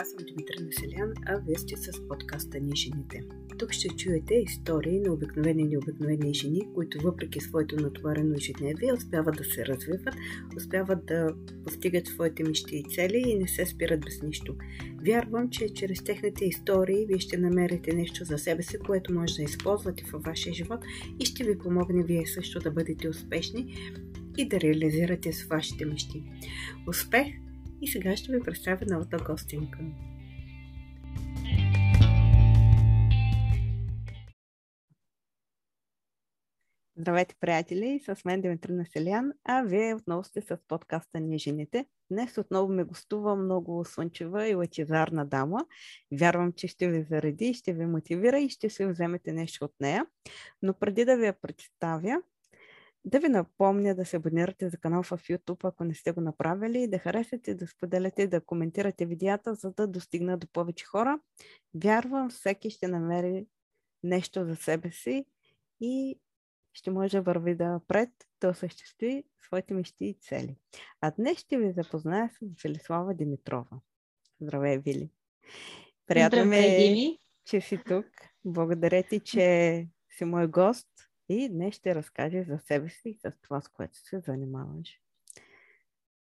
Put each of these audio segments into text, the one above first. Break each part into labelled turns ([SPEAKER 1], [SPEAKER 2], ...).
[SPEAKER 1] аз съм Димитър Населян, а вие сте с подкаста Ни жените. Тук ще чуете истории на обикновени и необикновени жени, които въпреки своето натоварено ежедневие успяват да се развиват, успяват да постигат своите мечти и цели и не се спират без нищо. Вярвам, че чрез техните истории вие ще намерите нещо за себе си, което може да използвате във вашия живот и ще ви помогне вие също да бъдете успешни и да реализирате с вашите мечти. Успех и сега ще ви представя новата гостинка. Здравейте, приятели! С мен Димитър Населян, а вие отново сте с подкаста Ни жените. Днес отново ме гостува много слънчева и лъчезарна дама. Вярвам, че ще ви зареди, ще ви мотивира и ще се вземете нещо от нея. Но преди да ви я представя, да ви напомня да се абонирате за канал в YouTube, ако не сте го направили, да харесате, да споделяте, да коментирате видеята, за да достигна до повече хора. Вярвам, всеки ще намери нещо за себе си и ще може да върви да пред, да осъществи своите мечти и цели. А днес ще ви запозная с Велислава Димитрова. Здравей, Вили!
[SPEAKER 2] Приятно ме, е,
[SPEAKER 1] че си тук. Благодаря ти, че си мой гост и днес ще разкажеш за себе си и за това, с което се занимаваш.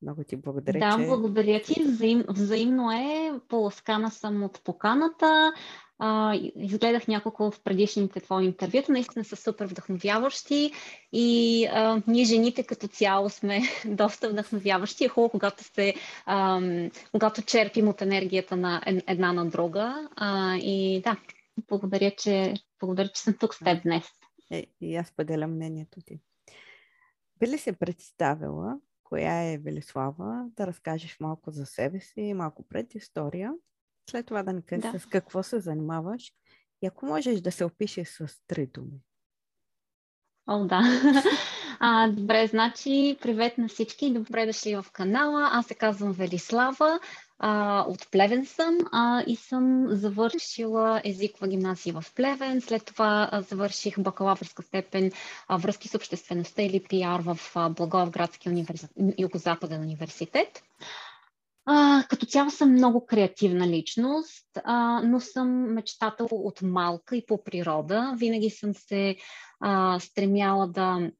[SPEAKER 1] Много ти благодаря.
[SPEAKER 2] Да,
[SPEAKER 1] че...
[SPEAKER 2] благодаря ти. Взаим, взаимно е. Поласкана съм от поканата. А, изгледах няколко в предишните твои интервюта. Наистина са супер вдъхновяващи. И а, ние жените като цяло сме доста вдъхновяващи. Е хубаво, когато, сте, а, когато черпим от енергията на една на друга. А, и да, благодаря че, благодаря, че съм тук с теб днес.
[SPEAKER 1] Е, и аз поделям мнението ти. Би ли се представила коя е Велислава, да разкажеш малко за себе си, малко пред история, след това да ни кажеш да. с какво се занимаваш и ако можеш да се опишеш с три думи.
[SPEAKER 2] О, да. А, добре, значи, привет на всички, добре дошли в канала. Аз се казвам Велислава, а, от Плевен съм а, и съм завършила езикова гимназия в Плевен. След това а, завърших бакалавърска степен а, връзки с обществеността или пиар в Благоевградския университет, Юго-Западен университет. А, като цяло съм много креативна личност, а, но съм мечтател от малка и по природа. Винаги съм се а, стремяла да,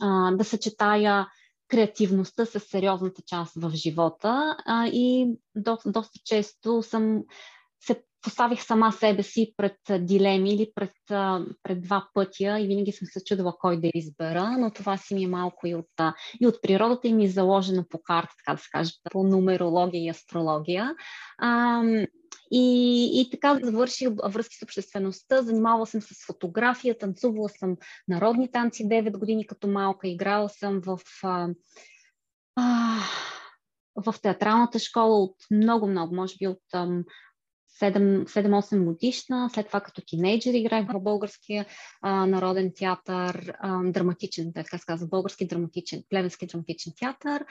[SPEAKER 2] а, да съчетая креативността с сериозната част в живота а, и до, доста често съм се поставих сама себе си пред дилеми или пред, пред два пътя и винаги съм се чудила кой да избера, но това си ми е малко и от, и от природата и ми е заложено по карта, така да се каже, по нумерология и астрология. А, и, и така завърших връзки с обществеността, занимавала съм се с фотография, танцувала съм народни танци 9 години като малка, играла съм в, а, а, в театралната школа от много-много, може би от 7-8 годишна, след това като тинейджер играх в българския а, народен театър, а, драматичен, така се казва, български драматичен, плевенски драматичен театър.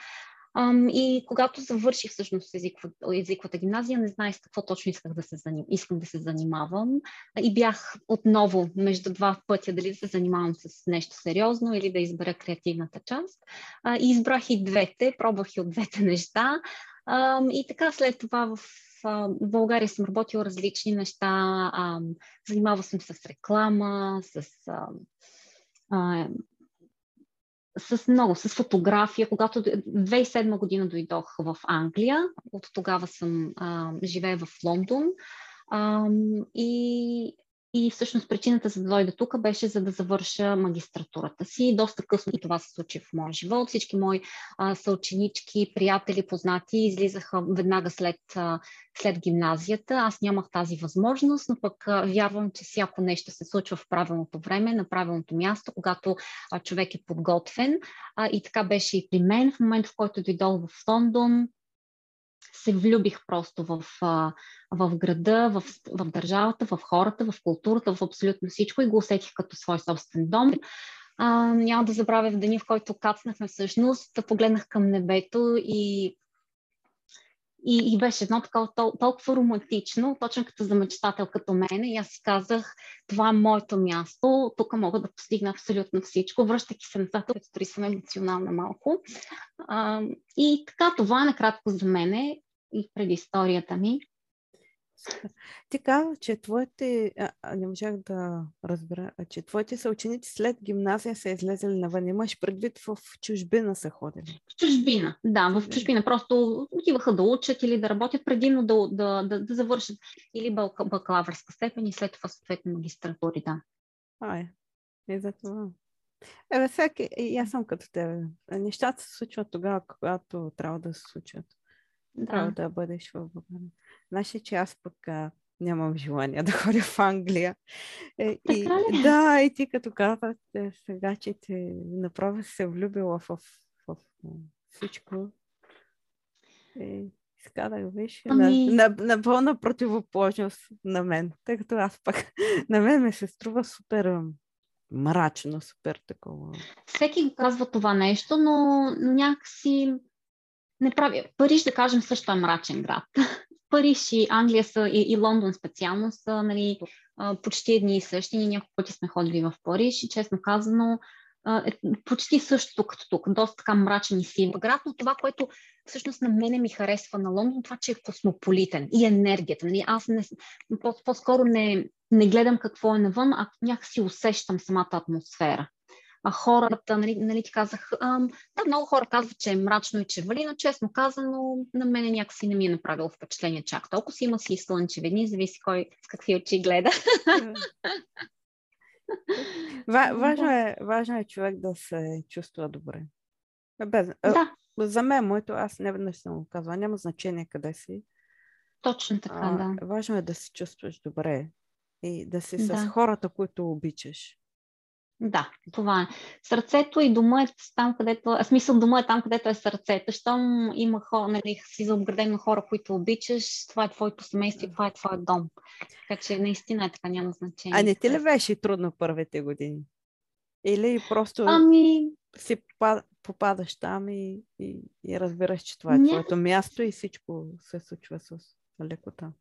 [SPEAKER 2] И когато завърших всъщност езикова, езиковата гимназия, не знаех с какво точно исках да се заним, искам да се занимавам. И бях отново между два пътя, дали да се занимавам с нещо сериозно или да избера креативната част. И избрах и двете, пробвах и от двете неща. И така след това в в България съм работила различни неща. Занимавала съм с реклама, с с много, с фотография. Когато 2007 година дойдох в Англия, от тогава съм а, живея в Лондон и и всъщност причината за да дойда тук беше за да завърша магистратурата си. Доста късно и това се случи в моя живот. Всички мои а, съученички, приятели, познати излизаха веднага след, а, след гимназията. Аз нямах тази възможност, но пък а, вярвам, че всяко нещо се случва в правилното време, на правилното място, когато а, човек е подготвен. А, и така беше и при мен. В момента, в който дойдох в Лондон, се влюбих просто в, в града, в, в държавата, в хората, в културата, в абсолютно всичко и го усетих като свой собствен дом. А, няма да забравя в деня, в който кацнахме всъщност, погледнах към небето и и, и беше едно такова тол- толкова романтично, точно като за мечтател като мен. И аз си казах, това е моето място, тук мога да постигна абсолютно всичко, връщайки се назад, като съм емоционална малко. А, и така, това е накратко за мене. И предисторията ми.
[SPEAKER 1] Ти казва, че твоите, а, не можах да разбера, че твоите съученици след гимназия са излезли навън. Имаш предвид в чужбина са ходили?
[SPEAKER 2] В чужбина, да, в чужбина. Просто отиваха да учат или да работят предимно да, да, да, да завършат или бакалавърска степен и след това съответно магистратури, да.
[SPEAKER 1] А, е. И за това. Е, всеки, и аз съм като тебе. Нещата се случват тогава, когато трябва да се случат. Да. Трябва да бъдеш в България. Знаеш че аз пък а, нямам желание да ходя в Англия. Е, и, да, и ти като казвате сега, че те направо се влюбила в, в, в, всичко. Е, изкадах, виж, ами... на, на, на пълна противоположност на мен. Тъй като аз пък, на мен ми се струва супер мрачно, супер такова.
[SPEAKER 2] Всеки го казва това нещо, но, но някакси не прави. Париж, да кажем, също е мрачен град. Париж и Англия са, и, и Лондон специално са нали, почти едни и същи. Ние няколко пъти сме ходили в Париж и честно казано е почти същото като тук. Доста така мрачен и сив град, но това, което всъщност на мене ми харесва на Лондон, това, че е космополитен и енергията. Нали? Аз не, по-скоро не, не гледам какво е навън, а някакси усещам самата атмосфера а хората, нали, нали ти казах, ам, да, много хора казват, че е мрачно и че вали, но честно казано, на мен някакси не ми е направило впечатление чак толкова си има си и слънчеви дни, зависи кой с какви очи гледа.
[SPEAKER 1] важно, е, важно е човек да се чувства добре. Без, да. За мен, моето, аз не веднъж съм го казвала, няма значение къде си.
[SPEAKER 2] Точно така, а, да.
[SPEAKER 1] Важно е да се чувстваш добре и да си да. с хората, които обичаш.
[SPEAKER 2] Да, това е. Сърцето и дома е там, където... А смисъл дома е там, където е сърцето. Щом има хора, нали, си заобграден хора, които обичаш, това е твоето семейство, това е твоят дом. Така че наистина е така, няма значение.
[SPEAKER 1] А не ти ли беше трудно първите години? Или просто
[SPEAKER 2] ами...
[SPEAKER 1] си попадаш там и, и, и разбираш, че това е не. твоето място и всичко се случва с лекота?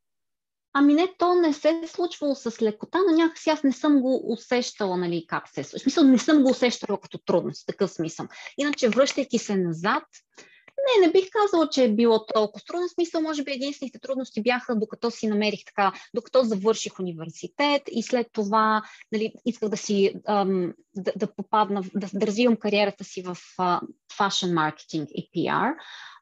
[SPEAKER 2] Ами не, то не се е случвало с лекота, но някакси аз не съм го усещала, нали, как се е случва. Смисъл, не съм го усещала като трудност, такъв смисъл. Иначе, връщайки се назад, не, не бих казала, че е било толкова трудно. Смисъл, може би единствените трудности бяха докато си намерих така, докато завърших университет и след това нали, исках да си ам, да, да попадна, да, да развивам кариерата си в фашн маркетинг и PR.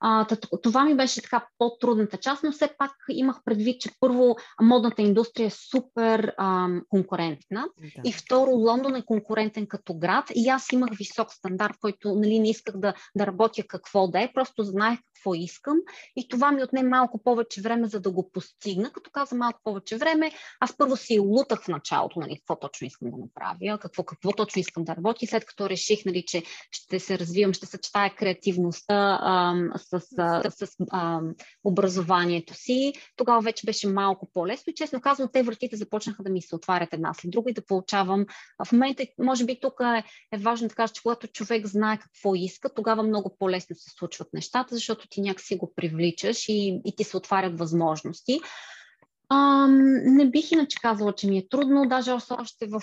[SPEAKER 2] А, това ми беше така по-трудната част, но все пак имах предвид, че първо модната индустрия е супер ам, конкурентна да. и второ Лондон е конкурентен като град и аз имах висок стандарт, който нали, не исках да, да работя какво да е, просто знаех какво искам и това ми отне малко повече време, за да го постигна. Като каза малко повече време, аз първо си лутах в началото, нали, какво точно искам да направя, какво, какво точно искам да работя след като реших, нали, че ще се развивам, ще съчетая креативността ам, с, с, с ам, образованието си, тогава вече беше малко по-лесно и честно казвам, те вратите започнаха да ми се отварят една след друга и да получавам. В момента, може би тук е, е важно да кажа, че когато човек знае какво иска, тогава много по-лесно се случват нещата, защото ти някакси го привличаш и, и ти се отварят възможности. А, не бих иначе казала, че ми е трудно, даже още в,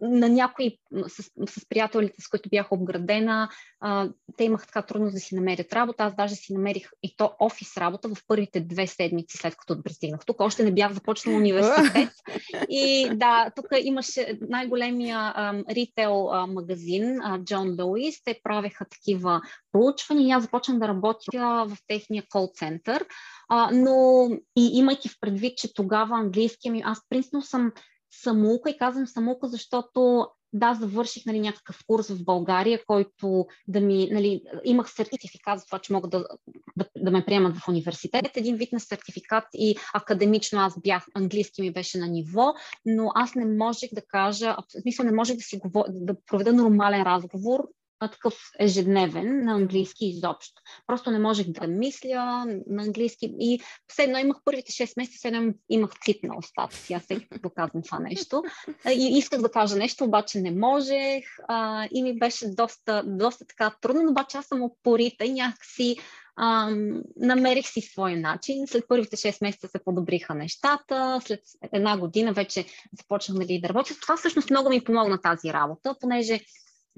[SPEAKER 2] на някои с, с приятелите, с които бях обградена, а, те имах така трудно да си намерят работа. Аз даже си намерих и то офис работа в първите две седмици след като пристигнах. Тук още не бях започнала университет. И да, тук имаше най-големия ритейл магазин, Джон Луис. Те правеха такива проучвания и аз започнах да работя в техния кол център. А, но и имайки в предвид, че тогава английския ми, аз принципно съм самоука и казвам самоука, защото да, завърших нали, някакъв курс в България, който да ми, нали, имах сертификат за това, че мога да, да, да ме приемат в университет. Един вид на сертификат и академично аз бях, английски ми беше на ниво, но аз не можех да кажа, в смисъл не можех да си говоря, да проведа нормален разговор такъв ежедневен на английски изобщо. Просто не можех да мисля на английски и все едно имах първите 6 месеца, едно имах цит на устата си. Аз всеки казвам това нещо. И исках да кажа нещо, обаче не можех а, и ми беше доста, доста така трудно, но обаче аз съм опорита и някакси Um, намерих си свой начин. След първите 6 месеца се подобриха нещата. След една година вече започнах нали, да работя. Това всъщност много ми помогна тази работа, понеже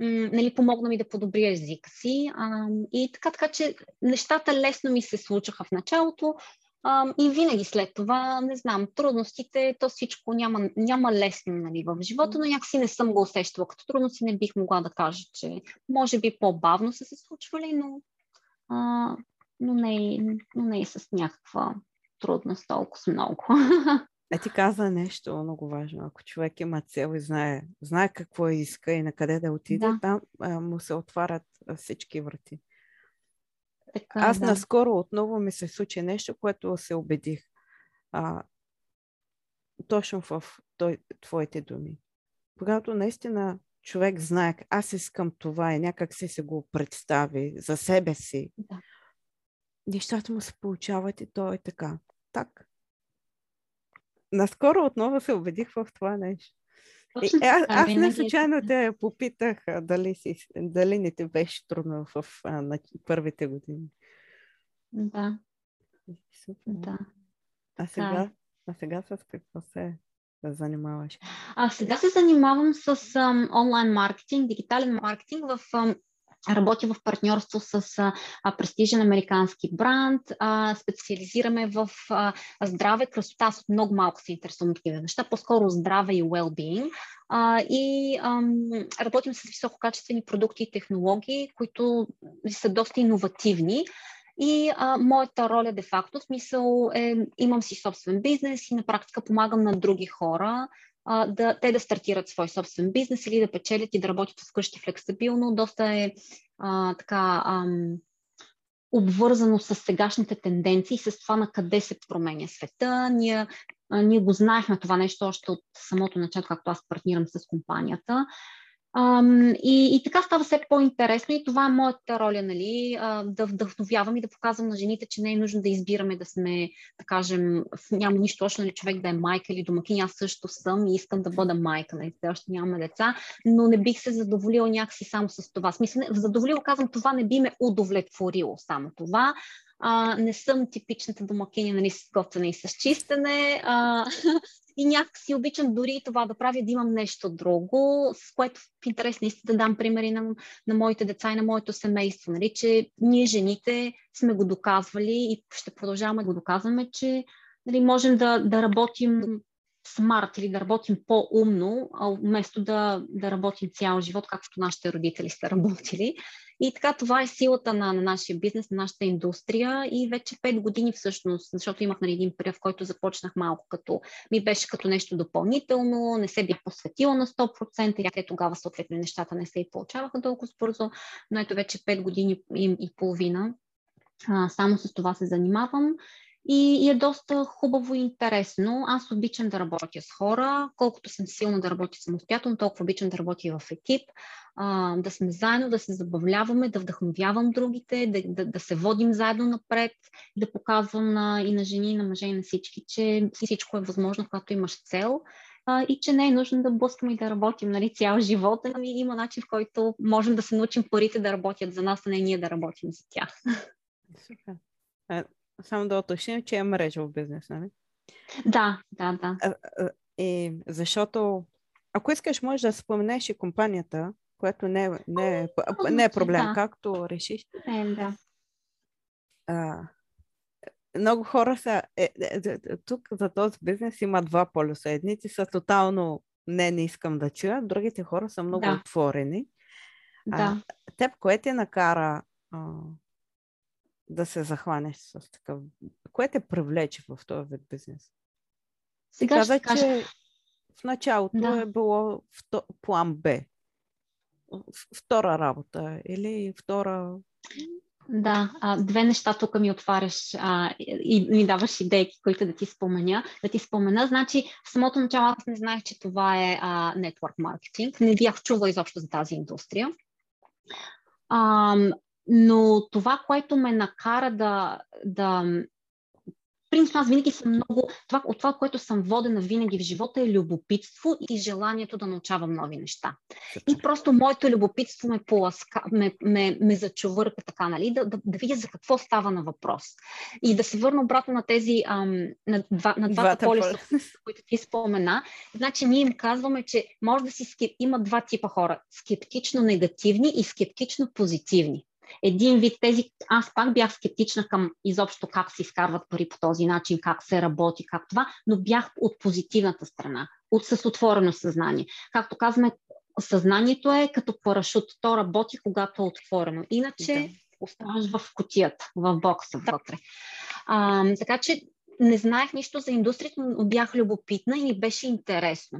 [SPEAKER 2] нали, помогна ми да подобря езика си. А, и така, така, че нещата лесно ми се случаха в началото. А, и винаги след това, не знам, трудностите, то всичко няма, няма лесно нали, в живота, но някакси не съм го усещала като трудности, не бих могла да кажа, че може би по-бавно са се случвали, но, а, но, не, но не и с някаква трудност толкова много.
[SPEAKER 1] А ти каза нещо много важно. Ако човек има цел и знае, знае какво иска и на къде да отиде, да. там а, му се отварят всички врати. Така, Аз да. наскоро отново ми се случи нещо, което се убедих. А, точно в той, твоите думи. Когато наистина човек знае, аз искам това и някак си се го представи за себе си, да. нещата му се получават и то е така. Так. Наскоро отново се убедих в това нещо. Точно, е, аз, аз не случайно те попитах дали, си, дали не те беше трудно в а, на първите години.
[SPEAKER 2] Да.
[SPEAKER 1] Супер. Да. А сега, а сега с какво се занимаваш?
[SPEAKER 2] А сега се занимавам с ам, онлайн маркетинг, дигитален маркетинг в ам, Работя в партньорство с а, престижен американски бранд, а, специализираме в а, здраве, красота. Аз много малко се интересувам от такива неща, по-скоро здраве и well-being. А, и ам, работим с висококачествени продукти и технологии, които са доста иновативни. И а, моята роля де-факто, в смисъл е, имам си собствен бизнес и на практика помагам на други хора а, да, те да стартират свой собствен бизнес или да печелят и да работят вкъщи флексибилно. Доста е а, така ам, обвързано с сегашните тенденции, с това на къде се променя света. Ние, а, ние го знаехме това нещо още от самото начало, както аз партнирам с компанията. Ам, и, и така става все по-интересно. И това е моята роля, нали, а, да вдъхновявам и да показвам на жените, че не е нужно да избираме да сме, да кажем, няма нищо още, нали, човек да е майка или домакин, аз също съм и искам да бъда майка, нали, все още нямаме деца, но не бих се задоволила някакси само с това. Смисъл, задоволила казвам, това не би ме удовлетворило само това, а, не съм типичната домакиня, нали, с готвене и с чистене. А, и някак си обичам дори това да правя, да имам нещо друго, с което в интерес наистина да дам примери на, на моите деца и на моето семейство, нали, че ние жените сме го доказвали и ще продължаваме да го доказваме, че нали, можем да, да работим смарт или да работим по-умно, вместо да, да работим цял живот, както нашите родители са работили. И така това е силата на, на нашия бизнес, на нашата индустрия. И вече 5 години всъщност, защото имах нали, един период, в който започнах малко като, ми беше като нещо допълнително, не се бях посветила на 100% и те тогава съответно нещата не се и получаваха толкова бързо, но ето вече 5 години и, и половина а, само с това се занимавам и, и е доста хубаво и интересно. Аз обичам да работя с хора, колкото съм силна да работя самостоятелно, толкова обичам да работя в екип, а, да сме заедно, да се забавляваме, да вдъхновявам другите, да, да, да се водим заедно напред, да показвам на, и на жени, и на мъже, и на всички, че всичко е възможно, когато имаш цел и че не е нужно да блъскаме и да работим нали, цял живот. Ами има начин, в който можем да се научим парите да работят за нас, а не ние да работим за тях.
[SPEAKER 1] Супер само да уточним, че е мрежа в бизнес, нали?
[SPEAKER 2] Да, да, да.
[SPEAKER 1] И защото, ако искаш, можеш да споменеш и компанията, което не, не, е, не е проблем, да. както решиш.
[SPEAKER 2] Е, да.
[SPEAKER 1] А, много хора са... Е, е, е, тук за този бизнес има два полюса. Едните са тотално не, не искам да чуя, другите хора са много да. отворени.
[SPEAKER 2] Да.
[SPEAKER 1] А, теб, кое те накара а, да се захванеш с такъв... Кое те привлече в този вид бизнес?
[SPEAKER 2] Сега каза,
[SPEAKER 1] ще кажа... че в началото да. е било вто... план Б. Втора работа или втора...
[SPEAKER 2] Да, две неща тук ми отваряш а, и ми даваш идеи, които да ти спомена. Да ти спомена, значи в самото начало аз не знаех, че това е а, network маркетинг. Не бях чувала изобщо за тази индустрия. А, но това, което ме накара да, да принцип, аз винаги съм много. Това, от това, което съм водена винаги в живота е любопитство и желанието да научавам нови неща. И просто моето любопитство ме, поласка, ме, ме, ме зачувърка така, нали? Да, да, да видя за какво става на въпрос. И да се върна обратно на тези, ам, на, два, на двата полюса, които ти спомена. Значи ние им казваме, че може да си скеп... има два типа хора. Скептично негативни и скептично позитивни един вид тези, аз пак бях скептична към изобщо как се изкарват пари по този начин, как се работи, как това, но бях от позитивната страна, от с отворено съзнание. Както казваме, съзнанието е като парашут, то работи, когато е отворено. Иначе да. оставаш в котията, в бокса вътре. А, така че не знаех нищо за индустрията, но бях любопитна и ми беше интересно.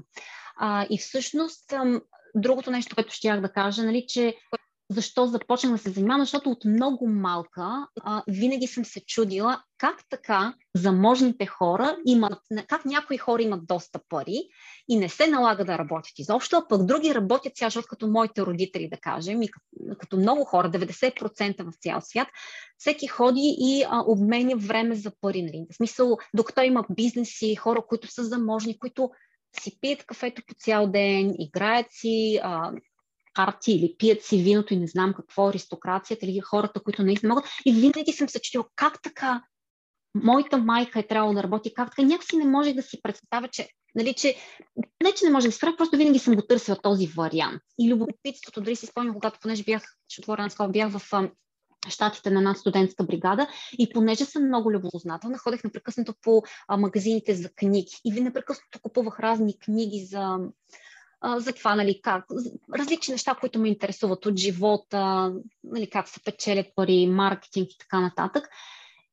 [SPEAKER 2] А, и всъщност, другото нещо, което щях да кажа, нали, че защо започнах да се занимавам, защото от много малка а, винаги съм се чудила как така заможните хора имат, как някои хора имат доста пари и не се налага да работят изобщо, а пък други работят сега, защото като моите родители, да кажем, и като, като много хора, 90% в цял свят, всеки ходи и а, обменя време за пари. Нали? В смисъл, докато има бизнеси, хора, които са заможни, които си пият кафето по цял ден, играят си, а, карти или пият си виното и не знам какво, аристокрацията или хората, които наистина могат. И винаги съм се чудила как така моята майка е трябвало да работи, как така. Някакси не може да си представя, че, нали, че не, че не може да си правя, просто винаги съм го търсила този вариант. И любопитството, дори си спомням, когато, понеже бях, ще отворя на бях в щатите на една студентска бригада и понеже съм много любознателна, ходех непрекъснато по а, магазините за книги и ви непрекъснато купувах разни книги за за това, нали, как, различни неща, които ме интересуват от живота, нали, как се печелят пари, маркетинг и така нататък.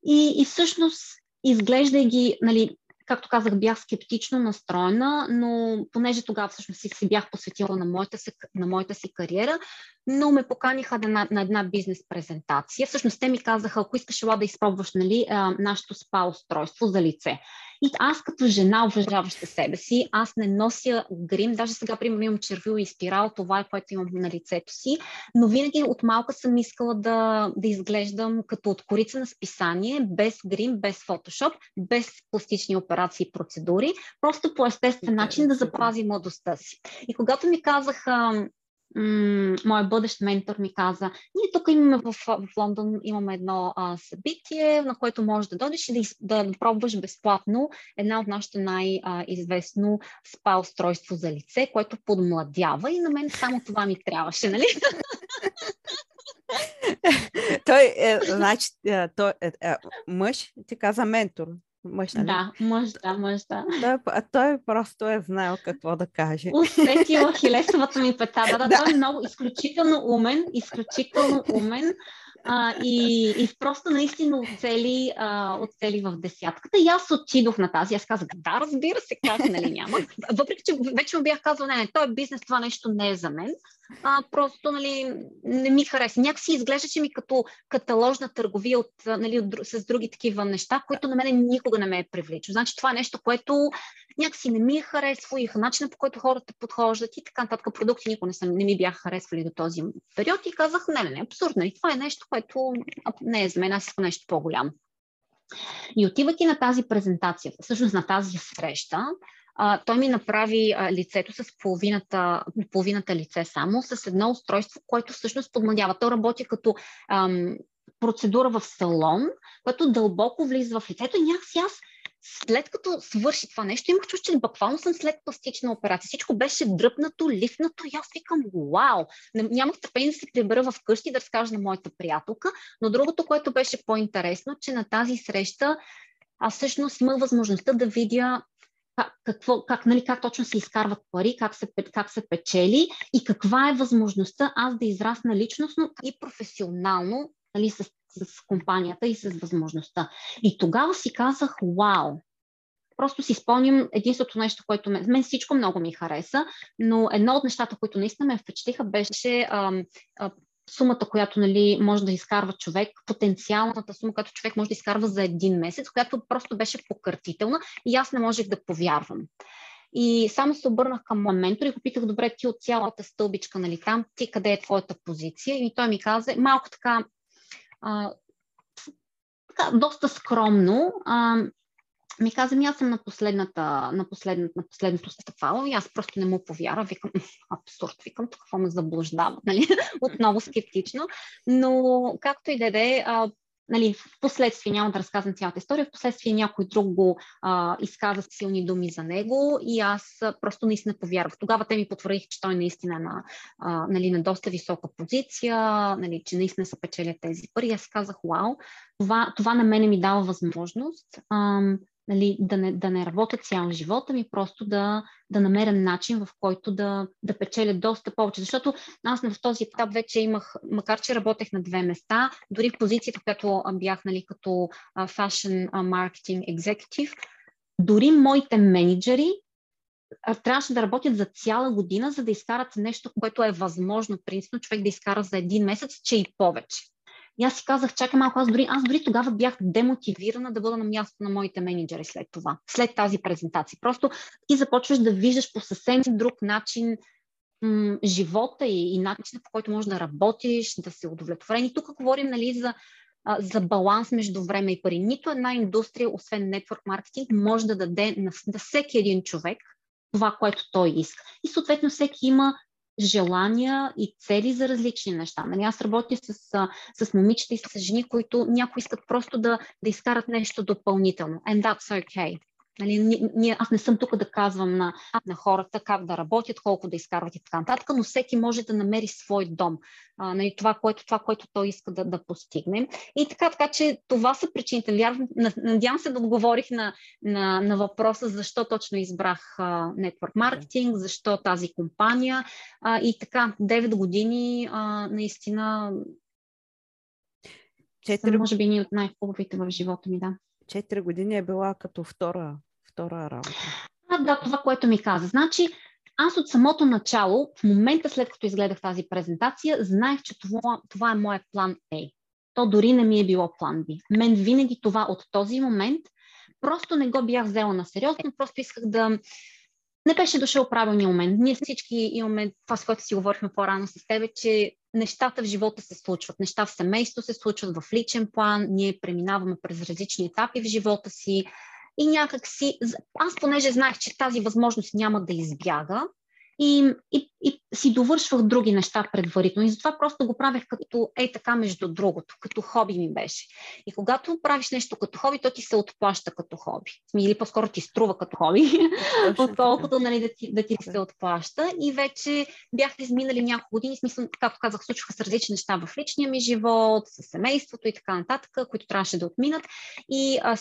[SPEAKER 2] И, и всъщност, изглежда ги, нали, както казах, бях скептично настроена, но понеже тогава всъщност си, бях посветила на моята, си, на моята си кариера, но ме поканиха на, на една бизнес презентация. Всъщност те ми казаха, ако искаш ела да изпробваш нали, нашето спа устройство за лице. И аз като жена, уважаваща себе си, аз не нося грим, даже сега, примерно, имам червил и спирал, това е което имам на лицето си, но винаги от малка съм искала да, да изглеждам като от корица на списание, без грим, без фотошоп, без пластични операции и процедури, просто по естествен начин да запази младостта си. И когато ми казаха, м- моят бъдещ ментор ми каза, ние тук имаме в, в Лондон имаме едно а, събитие, на което можеш да дойдеш и да, из, да пробваш безплатно една от нашите най-известно спа устройство за лице, което подмладява и на мен само това ми трябваше, нали?
[SPEAKER 1] той е, значи, е, той е, е, мъж ти каза ментор.
[SPEAKER 2] Мъж, нали? Да, мъж, да, мъж, да.
[SPEAKER 1] да. А той просто е знаел какво да каже.
[SPEAKER 2] Усетила хилесовата ми пета. Да, да, да, той е много изключително умен, изключително умен а, и, и просто наистина оцели, а, оцели в десятката. И аз отидох на тази. Аз казах, да, разбира се, как, нали няма. Въпреки, че вече му бях казала, не, не, той е бизнес, това нещо не е за мен. А, просто, нали, не ми хареса. Някакси изглеждаше ми като каталожна търговия от, нали, от, с други такива неща, които на мен никога не ме е привличало. Значи това е нещо, което някакси не ми е харесва и начина по който хората подхождат и така нататък. Продукти никога не, съм, не ми бяха харесвали до този период и казах, не, не, не, абсурдно. И това е нещо, което не е за мен, аз искам нещо по-голямо. И отивайки на тази презентация, всъщност на тази среща, а, той ми направи а, лицето с половината, половината лице само, с едно устройство, което всъщност подмладява. То работи като ам, процедура в салон, което дълбоко влиза в лицето и някакси аз след като свърши това нещо, имах чувство, че буквално съм след пластична операция. Всичко беше дръпнато, лифнато и аз викам, вау! Нямах търпение да се прибера в къщи да разкажа на моята приятелка, но другото, което беше по-интересно, че на тази среща аз всъщност имах възможността да видя как, какво, как, нали, как точно се изкарват пари, как се, как се печели и каква е възможността аз да израсна личностно и професионално нали, с с компанията и с възможността. И тогава си казах, вау, просто си спомням единството нещо, което мен, мен всичко много ми хареса, но едно от нещата, които наистина ме впечатлиха, беше а, а, сумата, която нали, може да изкарва човек, потенциалната сума, която човек може да изкарва за един месец, която просто беше покъртителна и аз не можех да повярвам. И само се обърнах към моя ментор и го питах, добре, ти от цялата стълбичка, нали, там, ти къде е твоята позиция? И той ми каза, малко така така, доста скромно. А, ми каза, ми аз съм на, последната, на, последната, на последното стъпало и аз просто не му повярвам. Викам, абсурд, викам, какво ме заблуждава. Нали? Отново скептично. Но както и да е, нали, в последствие, няма да разказвам цялата история, в последствие някой друг го а, изказа силни думи за него и аз просто наистина повярвах. Тогава те ми потвърдиха, че той наистина е на, а, нали, на доста висока позиция, нали, че наистина са печелят тези пари. Аз казах, вау, това, това на мене ми дава възможност ам, нали, да, не, да не работя цял живота ми, просто да, да намеря начин, в който да, да печеля доста повече. Защото аз в този етап вече имах, макар че работех на две места, дори в позицията, която бях нали, като Fashion Marketing Executive, дори моите менеджери трябваше да работят за цяла година, за да изкарат нещо, което е възможно, принципно човек да изкара за един месец, че и повече. И аз си казах, чакай малко, аз дори, аз дори тогава бях демотивирана да бъда на място на моите менеджери след това, след тази презентация. Просто ти започваш да виждаш по съвсем друг начин м- живота и, и начинът по който можеш да работиш, да се удовлетворен. И тук говорим нали, за, за баланс между време и пари. Нито една индустрия, освен нетворк маркетинг, може да даде на, на всеки един човек това, което той иска. И съответно всеки има желания и цели за различни неща. Нали, аз работя с, с момичета и с жени, които някои искат просто да, да изкарат нещо допълнително. And that's okay. Нали, ние, аз не съм тук да казвам на, на хората как да работят, колко да изкарват и така нататък, но всеки може да намери свой дом. А, нали, това, което, това, което той иска да, да постигне. И така, така че това са причините. Вярвам, надявам се да отговорих на, на, на въпроса защо точно избрах а, Network Marketing, защо тази компания. А, и така, 9 години а, наистина 4... може би ни от най-хубавите в живота ми, да.
[SPEAKER 1] 4 години е била като втора втора работа.
[SPEAKER 2] А, да, това, което ми каза. Значи, аз от самото начало, в момента след като изгледах тази презентация, знаех, че това, това е моят план A. То дори не ми е било план B. Мен винаги това от този момент просто не го бях взела на сериозно, просто исках да... Не беше дошъл правилния момент. Ние всички имаме това, с което си говорихме по-рано с тебе, че нещата в живота се случват. Неща в семейство се случват, в личен план, ние преминаваме през различни етапи в живота си, и някак си, аз понеже знаех, че тази възможност няма да избяга, и, и, и си довършвах други неща предварително. И затова просто го правех като ей така между другото, като хоби ми беше. И когато правиш нещо като хоби, то ти се отплаща като хоби. Или по-скоро ти струва като хоби, отколкото нали, да, ти, да ти се отплаща. И вече бях изминали няколко години, смисъл, както казах, случваха с различни неща в личния ми живот, с семейството и така нататък, които трябваше да отминат. И а,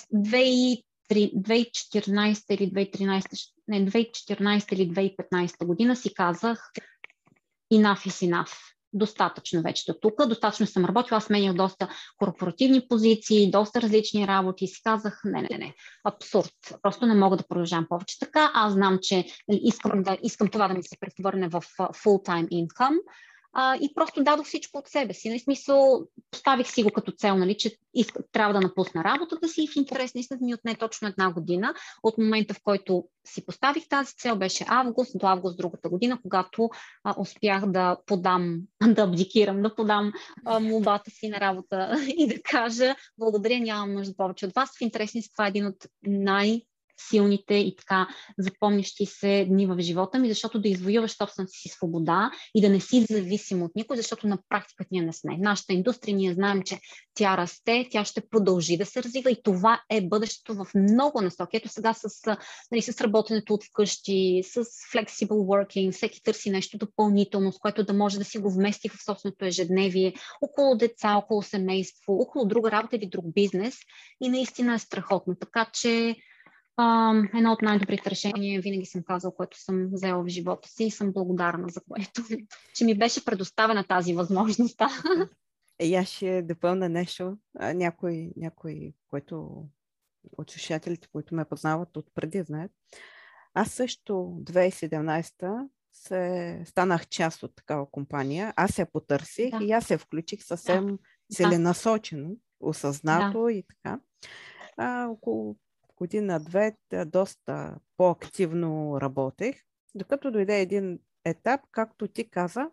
[SPEAKER 2] 2014 или 2013, не, 2014 или 2015 година си казах enough is enough. Достатъчно вече до тук, достатъчно съм работила, аз сменях доста корпоративни позиции, доста различни работи и си казах, не, не, не, абсурд, просто не мога да продължавам повече така, аз знам, че искам, да, искам това да ми се превърне в full-time income, а, и просто дадох всичко от себе си. На нали, смисъл, поставих си го като цел, нали, че иска, трябва да напусна работата си и в интерес наистина ми отне точно една година от момента, в който си поставих тази цел, беше август до август другата година, когато а, успях да подам, да абдикирам, да подам молбата си на работа и да кажа благодаря, нямам нужда повече от вас. В интерес това е един от най- силните и така запомнящи се дни в живота ми, защото да извоюваш собствената си свобода и да не си зависим от никой, защото на практика ние не сме. Нашата индустрия, ние знаем, че тя расте, тя ще продължи да се развива и това е бъдещето в много насоки. Ето сега с, нали, с работенето от вкъщи, с flexible working, всеки търси нещо допълнително, с което да може да си го вмести в собственото ежедневие, около деца, около семейство, около друга работа или друг бизнес и наистина е страхотно. Така че едно от най-добрите решения, винаги съм казал, което съм взела в живота си и съм благодарна за което, че ми беше предоставена тази възможност.
[SPEAKER 1] И аз ще допълна нещо. Някой, някой, който от слушателите, които ме познават от преди, знаят. Аз също 2017 се, станах част от такава компания. Аз я потърсих да. и аз се включих съвсем да. целенасочено, осъзнато да. и така. А, около година-две доста по-активно работех, докато дойде един етап, както ти каза,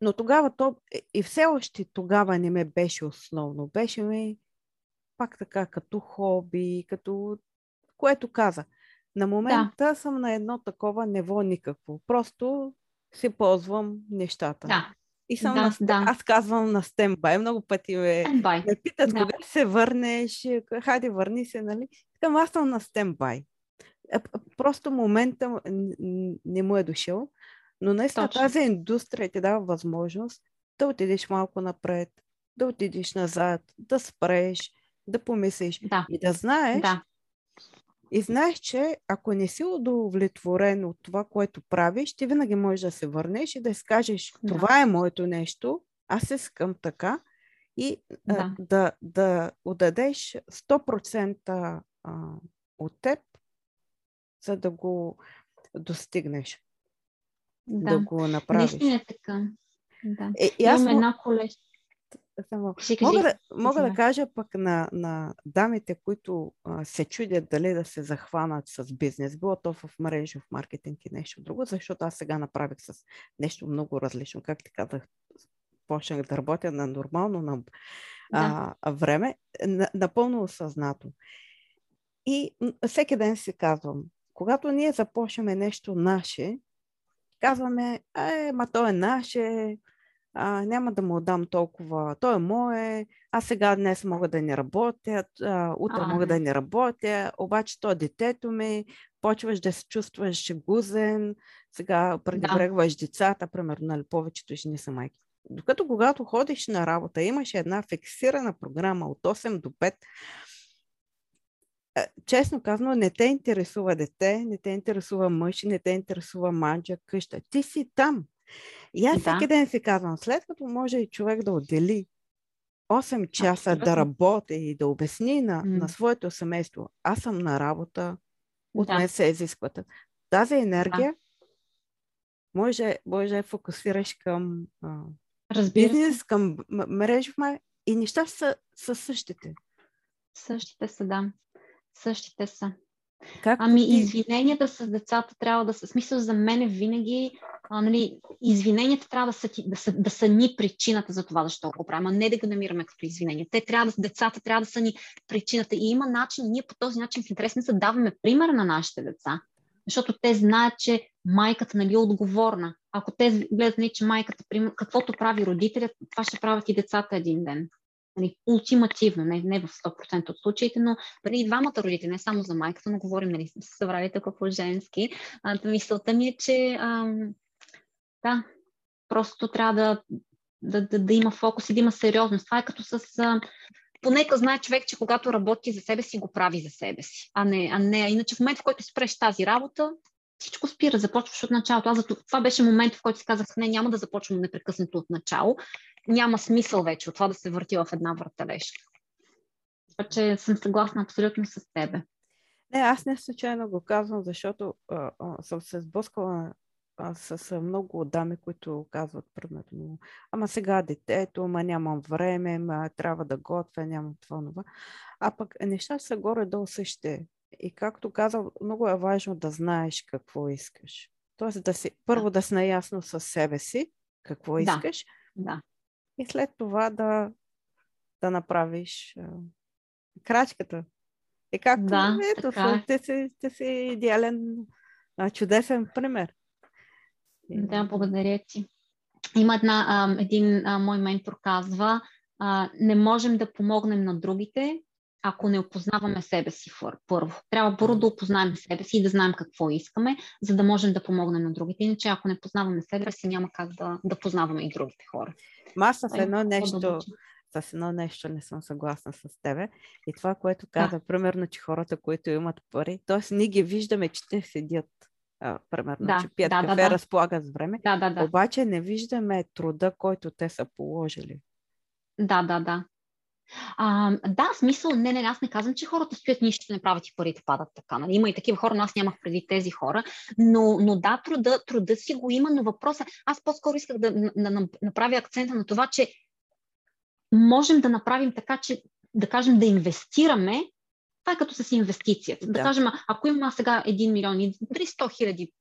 [SPEAKER 1] но тогава то и все още тогава не ме беше основно. Беше ми пак така като хоби, като което каза. На момента да. съм на едно такова ниво никакво. Просто си ползвам нещата.
[SPEAKER 2] Да.
[SPEAKER 1] И съм да, на, да. аз казвам на стембай. Много пъти ме, ме питат, да. кога се върнеш, хайде върни се, нали? Така, аз съм на стембай. Е, просто момента не му е дошъл, но наистина Точно. тази индустрия ти дава възможност да отидеш малко напред, да отидеш назад, да спреш, да помислиш
[SPEAKER 2] да.
[SPEAKER 1] и да знаеш,
[SPEAKER 2] да.
[SPEAKER 1] И знаеш, че ако не си удовлетворен от това, което правиш, ти винаги можеш да се върнеш и да изкажеш, това да. е моето нещо, аз искам така и да, да, да отдадеш 100% а, от теб, за да го достигнеш. Да, да го направиш.
[SPEAKER 2] Наистина е така. Да.
[SPEAKER 1] Е, и аз
[SPEAKER 2] Имам една колежка.
[SPEAKER 1] Само. Мога, да, мога да кажа пък на, на дамите, които а, се чудят дали да се захванат с бизнес, било то в мрежов маркетинг и нещо друго, защото аз сега направих с нещо много различно. Как ти казах, почнах да работя на нормално на, да. а, време, на, напълно осъзнато. И всеки ден си казвам, когато ние започнем нещо наше, казваме, е, ма то е наше, а, няма да му отдам толкова, той е мое, аз сега днес мога да не работя, а, утре а, мога да не работя, обаче то е детето ми, почваш да се чувстваш гузен, сега пренебрегваш да. децата, примерно, нали, повечето жени са майки. Докато когато ходиш на работа, имаш една фиксирана програма от 8 до 5, честно казано, не те интересува дете, не те интересува мъж, не те интересува манджа, къща. Ти си там. И аз да. всеки ден си казвам, след като може и човек да отдели 8 часа Абсолютно. да работи и да обясни на, mm. на своето семейство, аз съм на работа, от да. мен се изискват. Тази енергия да. може, може да фокусираш към а, бизнес, към мрежа и неща са, са същите.
[SPEAKER 2] Същите са, да. Същите са. Как ами ти... извиненията с децата трябва да са, смисъл за мен винаги, а, нали, извиненията трябва да са, да, са, да са ни причината за това, защо го правим, а не да го намираме като извинения. Те трябва децата трябва да са ни причината. И има начин, ние по този начин в интерес да даваме пример на нашите деца, защото те знаят, че майката нали, е отговорна. Ако те гледат, нали, че майката, каквото прави родителят, това ще правят и децата един ден нали, ултимативно, не, не в 100% от случаите, но нали, двамата родители, не само за майката, но говорим, нали, сме се събрали тук по-женски. А, мисълта ми е, че а, да, просто трябва да, да, да, да има фокус и да има сериозност. Това е като с... Понека знае човек, че когато работи за себе си, го прави за себе си, а не, а не. Иначе в момента, в който спреш тази работа, всичко спира, започваш от началото. Аз това беше момент, в който си казах, не, няма да започвам непрекъснато от начало. Няма смисъл вече от това да се върти в една въртележка. Така че съм съгласна абсолютно с тебе.
[SPEAKER 1] Не, аз не случайно го казвам, защото а, а, съм се сблъскала с много дами, които казват примерно, ама сега детето, ама нямам време, ама трябва да готвя, нямам това, това. А пък неща са горе-долу същите. И както казал, много е важно да знаеш какво искаш. Тоест да си, първо да си наясно с себе си, какво да. искаш.
[SPEAKER 2] Да.
[SPEAKER 1] И след това да, да направиш а, крачката. И както да, ето, така. Е. ти, си, ти си идеален, а, чудесен пример.
[SPEAKER 2] Да, благодаря ти. Има една, а, един а, мой ментор казва, а, не можем да помогнем на другите, ако не опознаваме себе си първо. Трябва първо да опознаем себе си и да знаем какво искаме, за да можем да помогнем на другите. Иначе, ако не познаваме себе си, няма как да, да познаваме и другите хора.
[SPEAKER 1] Маса с едно нещо, с едно нещо не съм съгласна с тебе. И това, което каза, да. примерно, че хората, които имат пари, т.е. ние ги виждаме, че те седят а, примерно, да, че пият да, кафе, да, да. разполагат с време,
[SPEAKER 2] да, да, да.
[SPEAKER 1] обаче не виждаме труда, който те са положили.
[SPEAKER 2] Да, да, да. А, да, смисъл, не, не, аз не казвам, че хората стоят нищо не правят и парите падат така. Нали? Има и такива хора, но аз нямах преди тези хора. Но, но да, труда, труда си го има, но въпросът, аз по-скоро исках да, да, да направя акцента на това, че можем да направим така, че да кажем да инвестираме Това е като с инвестицията. Да, да кажем, ако има сега 1 милион и 300 хиляди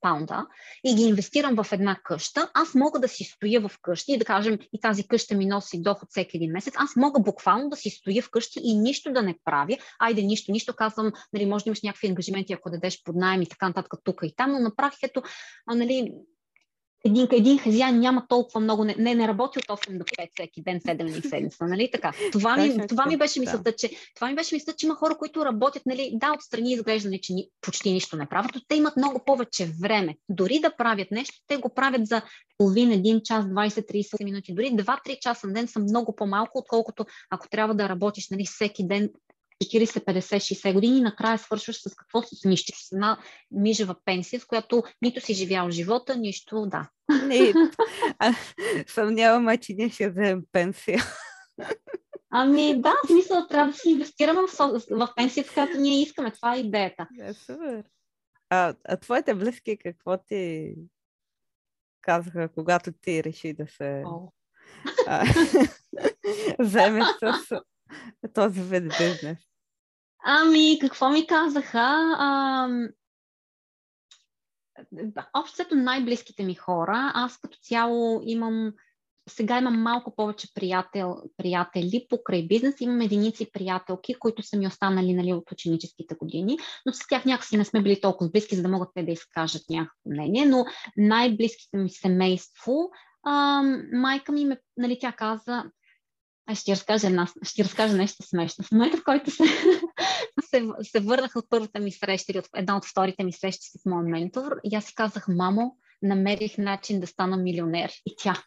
[SPEAKER 2] паунда и ги инвестирам в една къща, аз мога да си стоя в къщи и да кажем, и тази къща ми носи доход всеки един месец, аз мога буквално да си стоя в къщи и нищо да не правя. Айде, нищо, нищо казвам, нали, може да имаш някакви ангажименти, ако дадеш под найем и така нататък тук и там, но на практика, нали, един, един хазяин няма толкова много, не, не, не работи от 8 до 5 всеки ден, 7 дни седмица, нали така? Това ми, това ми беше мисълта, че, това ми беше мисълта, че има хора, които работят, нали, да, отстрани изглежда, че ни, почти нищо не правят, но те имат много повече време. Дори да правят нещо, те го правят за половин, един час, 20-30 минути, дори 2-3 часа на ден са много по-малко, отколкото ако трябва да работиш нали, всеки ден 40, 50, 60 години и накрая свършваш с какво се нищиш, с една мижева пенсия, с която нито си живял живота, нищо, да.
[SPEAKER 1] Не, а, съмнявам, че ние ще вземем пенсия.
[SPEAKER 2] Ами да, в смисъл трябва да си инвестираме в, в пенсията, която ние искаме. Това е идеята.
[SPEAKER 1] Да, супер. А, а твоите близки какво ти казаха, когато ти реши да се вземеш с този вид бизнес?
[SPEAKER 2] Ами, какво ми казаха? А, общото най-близките ми хора, аз като цяло имам, сега имам малко повече приятел, приятели покрай бизнес, имам единици приятелки, които са ми останали нали, от ученическите години, но с тях някакси не сме били толкова близки, за да могат те да изкажат някакво мнение, но най-близките ми семейство, а, майка ми, ме, нали, тя каза, аз ще разкажа, една, ще разкажа нещо смешно. В момента, в който се, се, се върнах от първата ми среща или от една от вторите ми срещи с моят ментор, и аз си казах, мамо, намерих начин да стана милионер. И тя,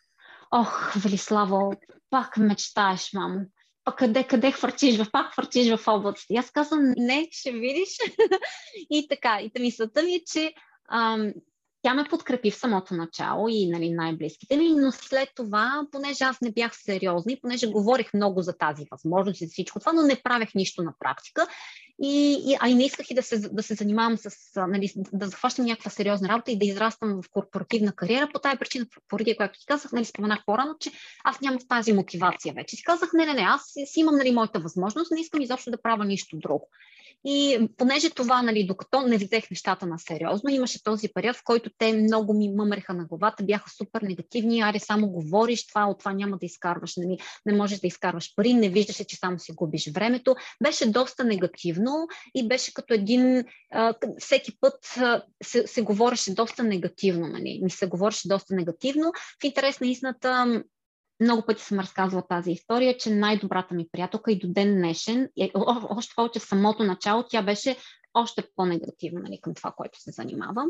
[SPEAKER 2] ох, Велиславо, пак мечтаеш, мамо. Пак къде, къде хвърчиш, в пак хвърчиш в облаците. И аз казвам, не, ще видиш. и така, и мисълта ми е, че ам, тя ме подкрепи в самото начало и нали, най-близките ми, но след това, понеже аз не бях сериозна понеже говорих много за тази възможност и за всичко това, но не правех нищо на практика, и, и, а и не исках и да се, да се занимавам с, нали, да захващам някаква сериозна работа и да израствам в корпоративна кариера. По тази причина, поради която ти казах, нали, споменах по-рано, че аз нямам тази мотивация вече. Си казах, не, не, не, аз си имам нали, моята възможност, не искам изобщо да правя нищо друго. И понеже това, нали, докато не взех нещата на сериозно, имаше този период, в който те много ми мъмреха на главата, бяха супер негативни, аре само говориш това, от това няма да изкарваш, нали, не можеш да изкарваш пари, не виждаше, че само си губиш времето. Беше доста негативно и беше като един, всеки път се, се говореше доста негативно, нали, ми се говореше доста негативно. В интерес на истината, много пъти съм разказвала тази история, че най-добрата ми приятелка и до ден днешен, е, още повече в самото начало, тя беше още по-негативна нали, към това, което се занимавам.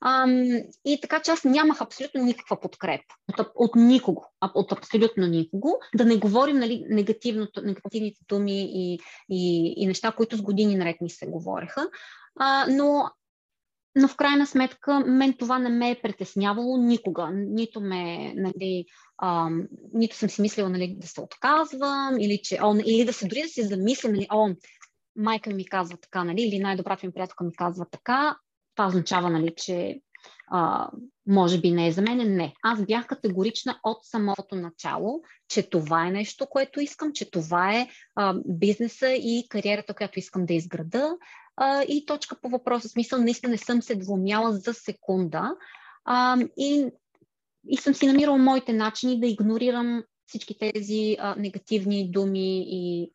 [SPEAKER 2] Ам, и така че аз нямах абсолютно никаква подкрепа от, от никого, от абсолютно никого. Да не говорим нали, негативните думи и, и, и неща, които с години наред ми се говореха. А, но но в крайна сметка мен това не ме е притеснявало никога. Нито ме, нали, а, нито съм си мислила нали, да се отказвам, или, че, о, или да се дори да се замисля, нали, о, майка ми казва така, нали, или най-добрата ми приятелка ми казва така, това означава, нали, че а, може би не е за мен. Не. Аз бях категорична от самото начало, че това е нещо, което искам, че това е а, бизнеса и кариерата, която искам да изграда. А, и точка по въпроса. Смисъл, наистина не съм се двумяла за секунда. А, и, и съм си намирала моите начини да игнорирам всички тези а, негативни думи и,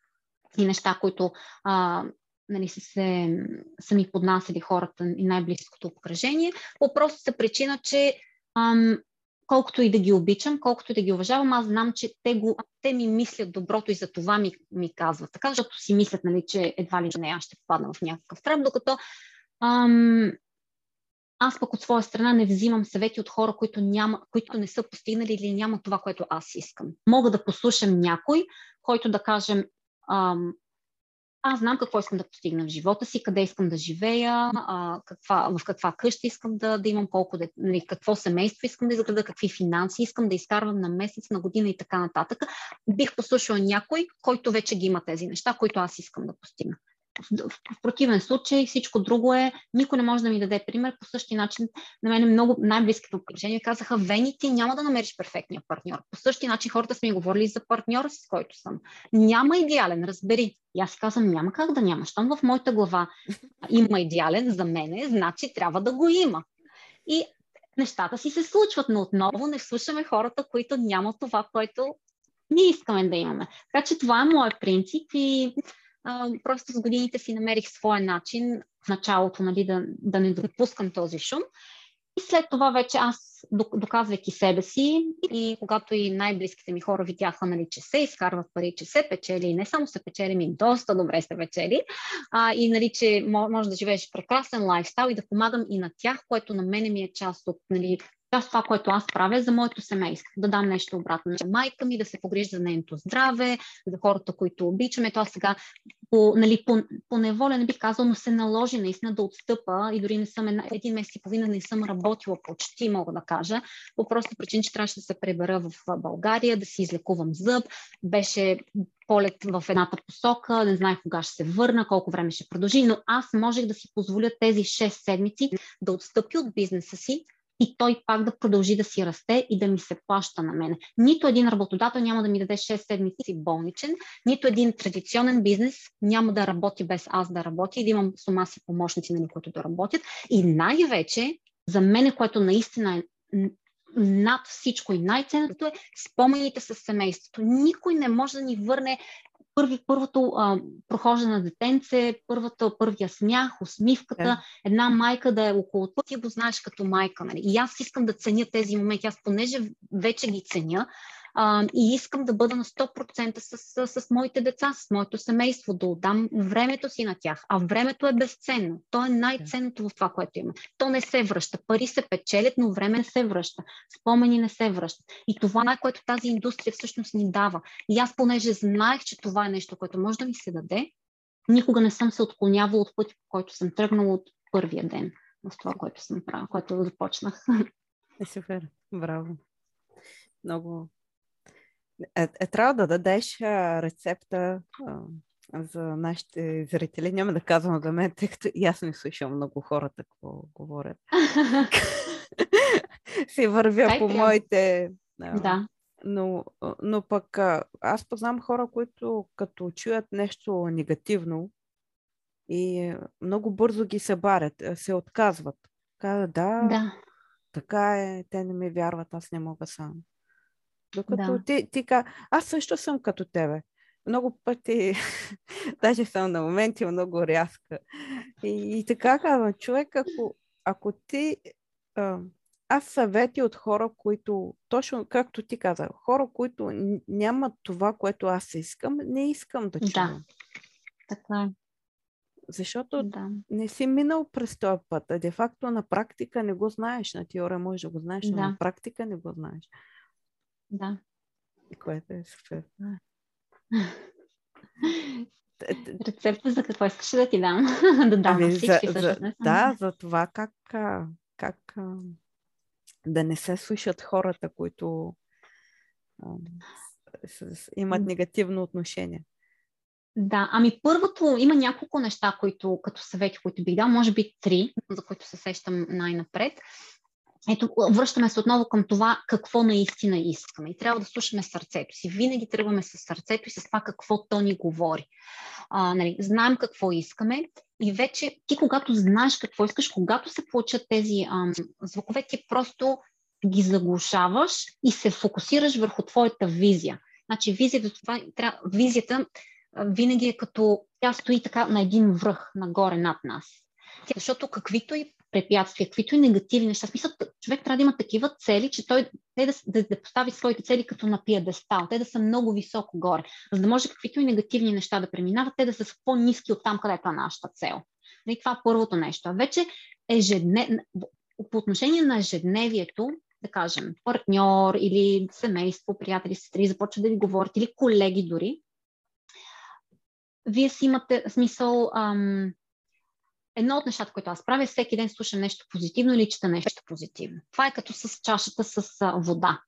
[SPEAKER 2] и неща, които а, нали, са, се, са ми поднасяли хората и най-близкото обкръжение. По простата причина, че ам, колкото и да ги обичам, колкото и да ги уважавам, аз знам, че те, го, те ми мислят доброто и за това ми, ми казват. Така, защото си мислят, нали, че едва ли не аз ще попадна в някакъв трап, докато ам, аз пък от своя страна не взимам съвети от хора, които, няма, които не са постигнали или няма това, което аз искам. Мога да послушам някой, който да кажем, ам, аз знам какво искам да постигна в живота си, къде искам да живея, а, каква, в каква къща искам да, да имам, колко де, нали, какво семейство искам да изграда, какви финанси искам да изкарвам на месец, на година и така нататък. Бих послушала някой, който вече ги има тези неща, които аз искам да постигна. В, в, противен случай всичко друго е, никой не може да ми даде пример. По същия начин на мен много най-близките окръжения казаха, Вени, ти няма да намериш перфектния партньор. По същия начин хората са ми говорили за партньора, с който съм. Няма идеален, разбери. И аз казвам, няма как да няма. Щом в моята глава има идеален за мене, значи трябва да го има. И нещата си се случват, но отново не слушаме хората, които нямат това, което ние искаме да имаме. Така че това е моят принцип и а, просто с годините си намерих своя начин в началото нали, да, да не допускам този шум. И след това вече аз, доказвайки себе си и когато и най-близките ми хора видяха, нали, че се изкарват пари, че се печели, и не само се печели, ми доста добре се печели, а, и нали, че може да живееш прекрасен лайфстайл и да помагам и на тях, което на мене ми е част от нали, част това, което аз правя за моето семейство. Да дам нещо обратно на майка ми, да се погрижа за нейното здраве, за хората, които обичаме. Това сега по, нали, по, по неволя не бих казал, но се наложи наистина да отстъпа и дори не съм една, един месец и половина не съм работила почти, мога да кажа, по просто причина, че трябваше да се пребера в България, да си излекувам зъб. Беше полет в едната посока, не знаех кога ще се върна, колко време ще продължи, но аз можех да си позволя тези 6 седмици да отстъпя от бизнеса си, и той пак да продължи да си расте и да ми се плаща на мене. Нито един работодател няма да ми даде 6 седмици болничен, нито един традиционен бизнес няма да работи без аз да работя и да имам с ума си помощници, нали, които да работят. И най-вече за мен, което наистина е над всичко и най-ценното е спомените с семейството. Никой не може да ни върне първи, първото а, прохождане на детенце, първата, първия смях, усмивката, yeah. една майка да е около това, ти го знаеш като майка. Нали? И аз искам да ценя тези моменти. Аз понеже вече ги ценя, а, и искам да бъда на 100% с, с, с моите деца, с моето семейство, да отдам времето си на тях. А времето е безценно. То е най-ценното в това, което има. То не се връща. Пари се печелят, но време не се връща. Спомени не се връщат. И това е което тази индустрия всъщност ни дава. И аз, понеже знаех, че това е нещо, което може да ми се даде, никога не съм се отклонявала от пътя, по който съм тръгнала от първия ден в това, което съм правила, което започнах.
[SPEAKER 1] Е, супер. Браво. Много, е, е, трябва да дадеш а, рецепта а, за нашите зрители. Няма да казвам за мен, тъй като и аз не слушам много хората какво говорят. си вървя Ай, по трябва. моите...
[SPEAKER 2] А, да.
[SPEAKER 1] Но, но пък а, аз познавам хора, които като чуят нещо негативно и много бързо ги събарят, се отказват. Казват, да, да, така е, те не ми вярват, аз не мога сам. Докато да. ти, ти ка... Аз също съм като тебе. Много пъти, даже съм на моменти много рязка. И, и така казвам, човек, ако, ако ти... А, аз съвети от хора, които, точно както ти каза, хора, които нямат това, което аз искам, не искам да чувам.
[SPEAKER 2] Да, така е.
[SPEAKER 1] Защото да. не си минал през този път, а де-факто на практика не го знаеш. На теория може да го знаеш, но да. на практика не го знаеш.
[SPEAKER 2] Да.
[SPEAKER 1] Което е супер.
[SPEAKER 2] Рецепта за какво искаш да ти дам? да дам ами, всички, за,
[SPEAKER 1] за, Да, за това как, как да не се слушат хората, които с, с, имат негативно отношение.
[SPEAKER 2] Да, ами първото, има няколко неща, които като съвети, които бих дал, може би три, за които се сещам най-напред. Ето, връщаме се отново към това какво наистина искаме. И трябва да слушаме сърцето си. Винаги тръгваме с сърцето и с това какво то ни говори. А, нали, знаем какво искаме и вече ти, когато знаеш какво искаш, когато се получат тези ам, звукове, ти просто ги заглушаваш и се фокусираш върху твоята визия. Значи визията, това, трябва, визията винаги е като тя стои така на един връх, нагоре над нас. Защото каквито и препятствия, каквито и негативни неща. Смисъл, човек трябва да има такива цели, че той те да, да, да постави своите цели като на пиедестал, те да са много високо горе, за да може каквито и негативни неща да преминават, те да са по-низки от там, където е нашата цел. И това е първото нещо. Вече ежеднев... по отношение на ежедневието, да кажем, партньор или семейство, приятели, сестри, започват да ви говорят, или колеги дори, вие си имате смисъл, ам, едно от нещата, които аз правя, е всеки ден слушам нещо позитивно или чета нещо позитивно. Това е като с чашата с вода.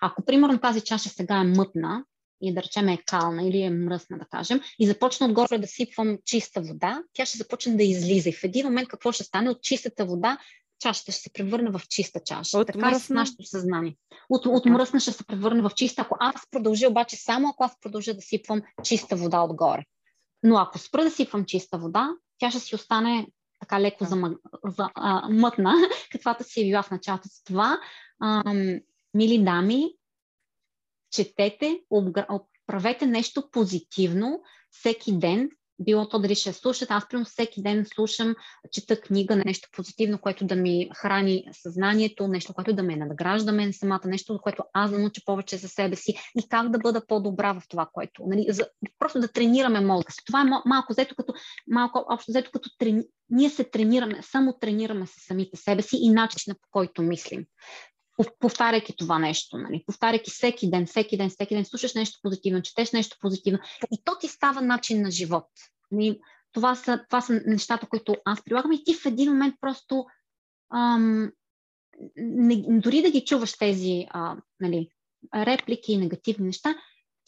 [SPEAKER 2] Ако, примерно, тази чаша сега е мътна и да речем е кална или е мръсна, да кажем, и започна отгоре да сипвам чиста вода, тя ще започне да излиза. И в един момент какво ще стане? От чистата вода чашата ще се превърне в чиста чаша. От така мръсна? е с нашето съзнание. От, от мръсна ще се превърне в чиста, ако аз продължа обаче само ако аз продължа да сипвам чиста вода отгоре. Но ако спра да сипвам чиста вода, тя ще си остане така леко за, за, а, мътна, каквато си е била в началото. с това, ам, мили дами, четете, правете нещо позитивно всеки ден, било то дали ще слушат. Аз примерно всеки ден слушам, чета книга нещо позитивно, което да ми храни съзнанието, нещо, което да ме надгражда мен самата, нещо, което аз да науча повече за себе си и как да бъда по-добра в това, което. Нали, за, просто да тренираме мозъка си. Това е малко взето като, малко общо взето като трени, ние се тренираме, само тренираме се самите себе си и начина по който мислим повтаряйки това нещо, нали? повтаряйки всеки ден, всеки ден, всеки ден, слушаш нещо позитивно, четеш нещо позитивно и то ти става начин на живот. Нали? Това, са, това са нещата, които аз прилагам и ти в един момент просто ам, не, дори да ги чуваш тези а, нали, реплики и негативни неща,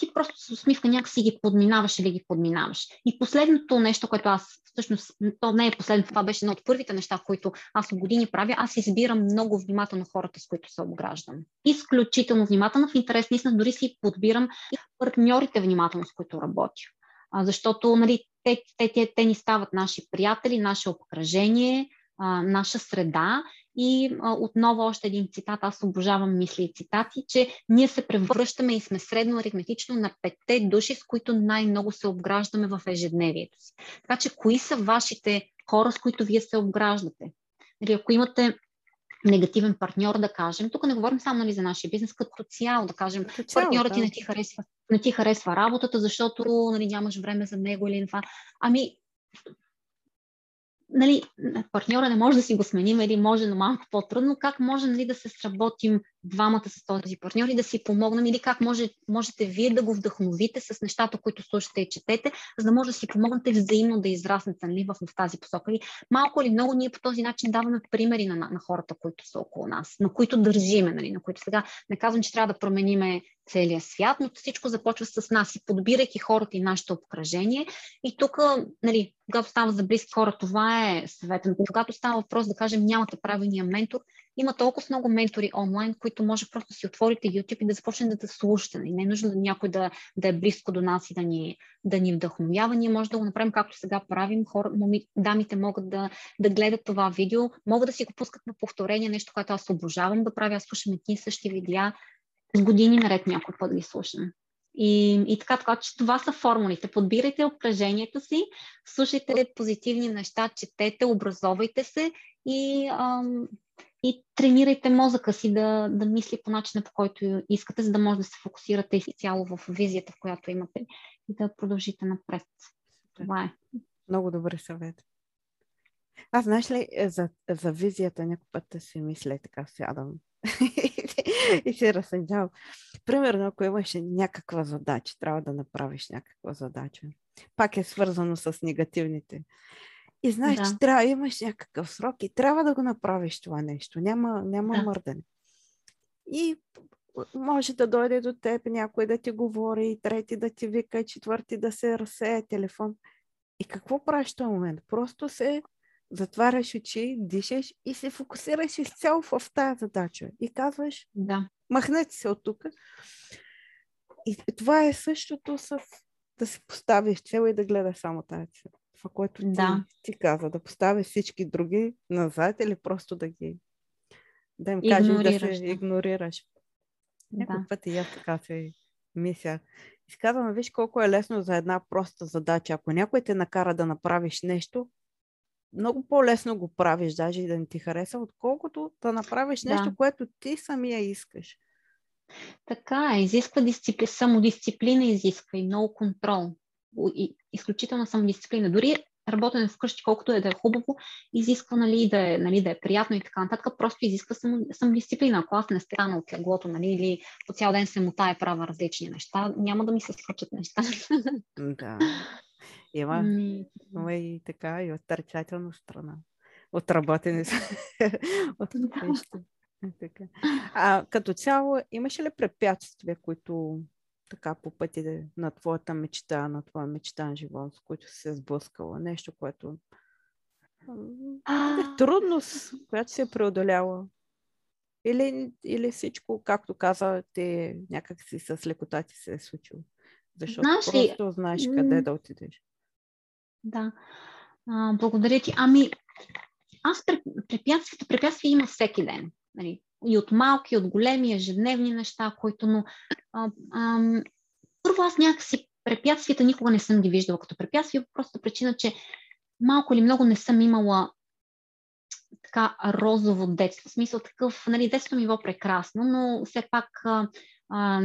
[SPEAKER 2] ти просто с усмивка някакси ги подминаваш или ги подминаваш. И последното нещо, което аз, всъщност, то не е последното, това беше едно от първите неща, които аз от години правя, аз избирам много внимателно хората, с които се обграждам. Изключително внимателно, в интерес наистина, дори си подбирам и партньорите внимателно, с които работя. А, защото нали, те, те, те, те ни стават наши приятели, наше обкръжение, а, наша среда и а, отново още един цитат, аз обожавам мисли и цитати, че ние се превръщаме и сме средно аритметично на петте души, с които най-много се обграждаме в ежедневието си. Така че кои са вашите хора, с които вие се обграждате? Или ако имате негативен партньор, да кажем. Тук не говорим само нали, за нашия бизнес, като цяло, да кажем, като цяло, партньорът да. ти не ти харесва, не ти харесва работата, защото нали, нямаш време за него или това. Ами, нали, партньора не може да си го сменим или може, но малко по-трудно, как може нали, да се сработим двамата с този партньор и да си помогнем или как може, можете вие да го вдъхновите с нещата, които слушате и четете, за да може да си помогнете взаимно да израснете нали, в, в тази посока. И малко или много ние по този начин даваме примери на, на хората, които са около нас, на които държиме, нали, на които сега не казвам, че трябва да промениме целия свят, но всичко започва с нас и подбирайки хората и нашето обкръжение. И тук, нали, когато става за близки хора, това е съветът. Когато става въпрос да кажем нямате правилния ментор, има толкова много ментори онлайн, които може просто да си отворите YouTube и да започнете да слушате. Не е нужно някой да, да е близко до нас и да ни, да ни вдъхновява. Ние може да го направим както сега правим. Хора, моми, дамите могат да, да гледат това видео, могат да си го пускат на повторение, нещо, което аз обожавам да правя. Аз слушам едни същи видеа с години наред някой път ги слушам. И, и така, така, че това са формулите. Подбирайте обкръжението си, слушайте позитивни неща, четете, образовайте се и, ам, и тренирайте мозъка си да, да мисли по начина, по който искате, за да може да се фокусирате изцяло в визията, в която имате и да продължите напред. Това е.
[SPEAKER 1] Много добър съвет. Аз знаеш ли, е, за, за визията някой път си мисля така сядам и се разсъждавам. Примерно, ако имаш някаква задача, трябва да направиш някаква задача. Пак е свързано с негативните. И знаеш, да. че трябва, имаш някакъв срок и трябва да го направиш това нещо. Няма, няма да. мърдане. И може да дойде до теб някой да ти говори, трети да ти вика, четвърти да се разсея телефон. И какво правиш в този момент? Просто се затваряш очи, дишаш и се фокусираш изцяло в тази задача. И казваш,
[SPEAKER 2] да.
[SPEAKER 1] махнете се от тук. И това е същото с да се поставиш цел и да гледаш само тази цел. Това, което ти, да. ти каза, да поставиш всички други назад или просто да ги да им кажеш да се игнорираш. Някой да. път и аз така се мисля. Изказвам, виж колко е лесно за една проста задача. Ако някой те накара да направиш нещо, много по-лесно го правиш, даже и да не ти хареса, отколкото да направиш да. нещо, което ти самия искаш.
[SPEAKER 2] Така изисква дисципли... самодисциплина, изисква и много контрол. И, изключителна самодисциплина. Дори работене вкъщи, колкото е да е хубаво, изисква нали, да, е, нали, да е приятно и така нататък, просто изисква само, самодисциплина. Ако аз не стана от леглото, нали, или по цял ден се мутая права различни неща, няма да ми се случат неща.
[SPEAKER 1] Да. Има, ами, има и така, и отрицателна страна. Отработени са от нещо. Така. А като цяло, имаше ли препятствия, които така по пъти на твоята мечта, на твоя мечтан живот, с който си се сблъскала? Нещо, което е трудност, която се е преодоляла. Или, или всичко, както каза, те някак си с лекота ти се е случило. Защото знаеш просто ли, знаеш къде да отидеш.
[SPEAKER 2] Да. А, благодаря ти. Ами, аз препятствията, препятствия има всеки ден. Нали? И от малки, и от големи, ежедневни неща, които, но първо аз някакси препятствията никога не съм ги виждала като препятствия, просто причина, че малко или много не съм имала така розово детство. В смисъл такъв, нали, детството ми било прекрасно, но все пак а, а,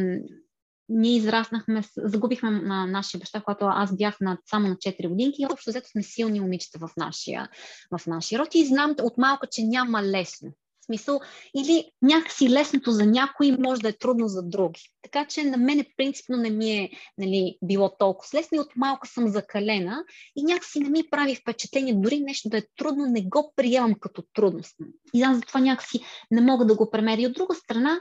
[SPEAKER 2] ние израснахме, загубихме на нашия баща, когато аз бях на, само на 4 годинки и общо взето сме силни момичета в нашия, в нашия род и знам от малко, че няма лесно смисъл, или някакси лесното за някои може да е трудно за други. Така че на мене принципно не ми е нали, било толкова лесно и от малко съм закалена и някакси не ми прави впечатление, дори нещо да е трудно, не го приемам като трудност. И аз затова някакси не мога да го премеря. И от друга страна,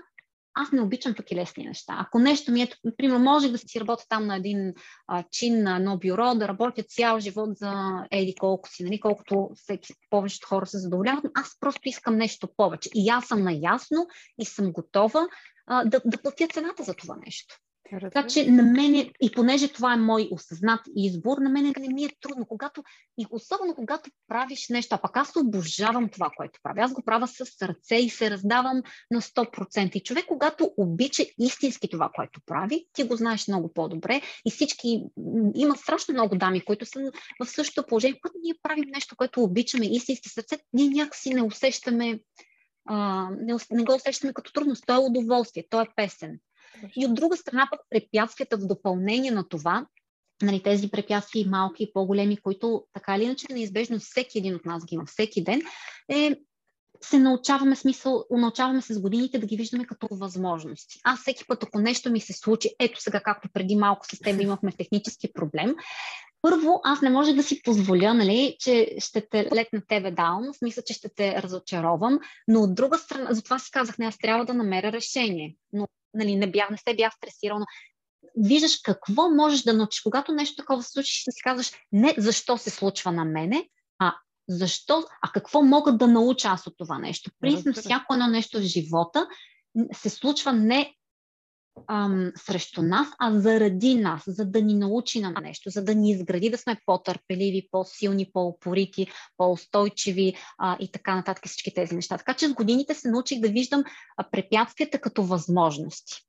[SPEAKER 2] аз не обичам пък лесни неща. Ако нещо ми е, например, може да си работя там на един а, чин на едно бюро, да работя цял живот за еди колко си, нали, колкото всеки, повечето хора се задоволяват, аз просто искам нещо повече. И аз съм наясно и съм готова а, да, да платя цената за това нещо. Така че на мене, и понеже това е мой осъзнат избор, на мен не ми е трудно, когато, и особено когато правиш нещо, а пък аз обожавам това, което правя. Аз го правя с сърце и се раздавам на 100%. И човек, когато обича истински това, което прави, ти го знаеш много по-добре. И всички, има страшно много дами, които са в същото положение, когато ние правим нещо, което обичаме истински сърце, ние някакси не усещаме а, не, не го усещаме като трудност. То е удоволствие, то е песен. И от друга страна пък препятствията в допълнение на това, нали, тези препятствия и малки и по-големи, които така или иначе неизбежно всеки един от нас ги има всеки ден, е се научаваме смисъл, научаваме с годините да ги виждаме като възможности. Аз всеки път, ако нещо ми се случи, ето сега, както преди малко с теб имахме технически проблем, първо, аз не може да си позволя, нали, че ще те летна тебе даун, в смисъл, че ще те разочаровам, но от друга страна, затова си казах, не, аз трябва да намеря решение. Но нали, не, бях, не се бях стресирал, но виждаш какво можеш да научиш. Когато нещо такова се случи, си казваш не защо се случва на мене, а защо, а какво мога да науча аз от това нещо. Принципно всяко едно нещо в живота се случва не ам, срещу нас, а заради нас, за да ни научи на нещо, за да ни изгради да сме по-търпеливи, по-силни, по-упорити, по-устойчиви а, и така нататък всички тези неща. Така че с годините се научих да виждам препятствията като възможности.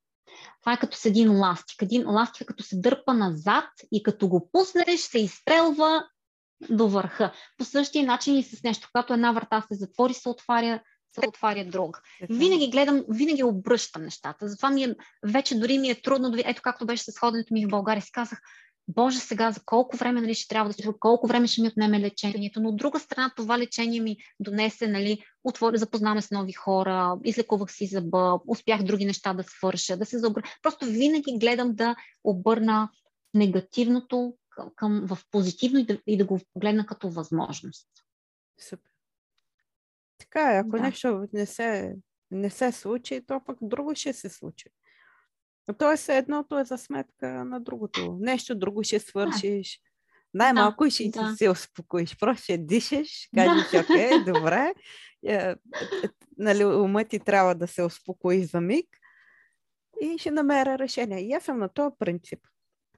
[SPEAKER 2] Това е като с един ластик. Един ластик като се дърпа назад и като го пуснеш, се изстрелва до върха. По същия начин и с нещо. Когато една врата се затвори, се отваря се отваря друг. Винаги гледам, винаги обръщам нещата. Затова ми е, вече дори ми е трудно, да, ето както беше с ходенето ми в България, си казах, Боже, сега за колко време нали, ще трябва да се колко време ще ми отнеме лечението. Но от друга страна, това лечение ми донесе, нали, отвори, запознаме с нови хора, излекувах си зъба, успях други неща да свърша, да се заобр... Просто винаги гледам да обърна негативното към, към, в позитивно и да, и да го погледна като възможност.
[SPEAKER 1] Супер. Така е, ако да. нещо не се, не се случи, то пък друго ще се случи. Тоест, едното е за сметка на другото. Нещо друго ще свършиш. Най-малко да, ще да. се успокоиш. Просто ще дишаш, кажеш, да. окей, добре. Е, е, нали, умът ти трябва да се успокои за миг и ще намеря решение. И аз съм на този принцип.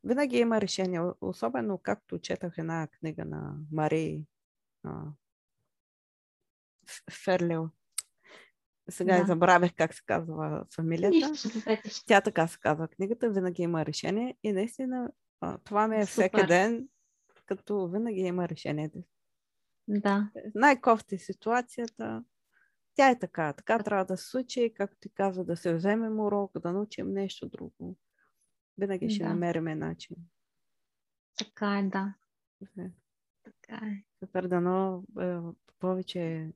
[SPEAKER 1] Винаги има решение, особено както четах една книга на Мари Ферлио. Сега да. забравях как се казва фамилията. Нищо, Тя така се казва книгата. Винаги има решение. И наистина това ми е Супер. всеки ден, като винаги има решение.
[SPEAKER 2] Да.
[SPEAKER 1] Най-кофти ситуацията. Тя е така. Така трябва да се случи, както ти казва, да се вземем урок, да научим нещо друго. Винаги ще да. намерим начин.
[SPEAKER 2] Така е, да. Така е.
[SPEAKER 1] Супер, дано е, повече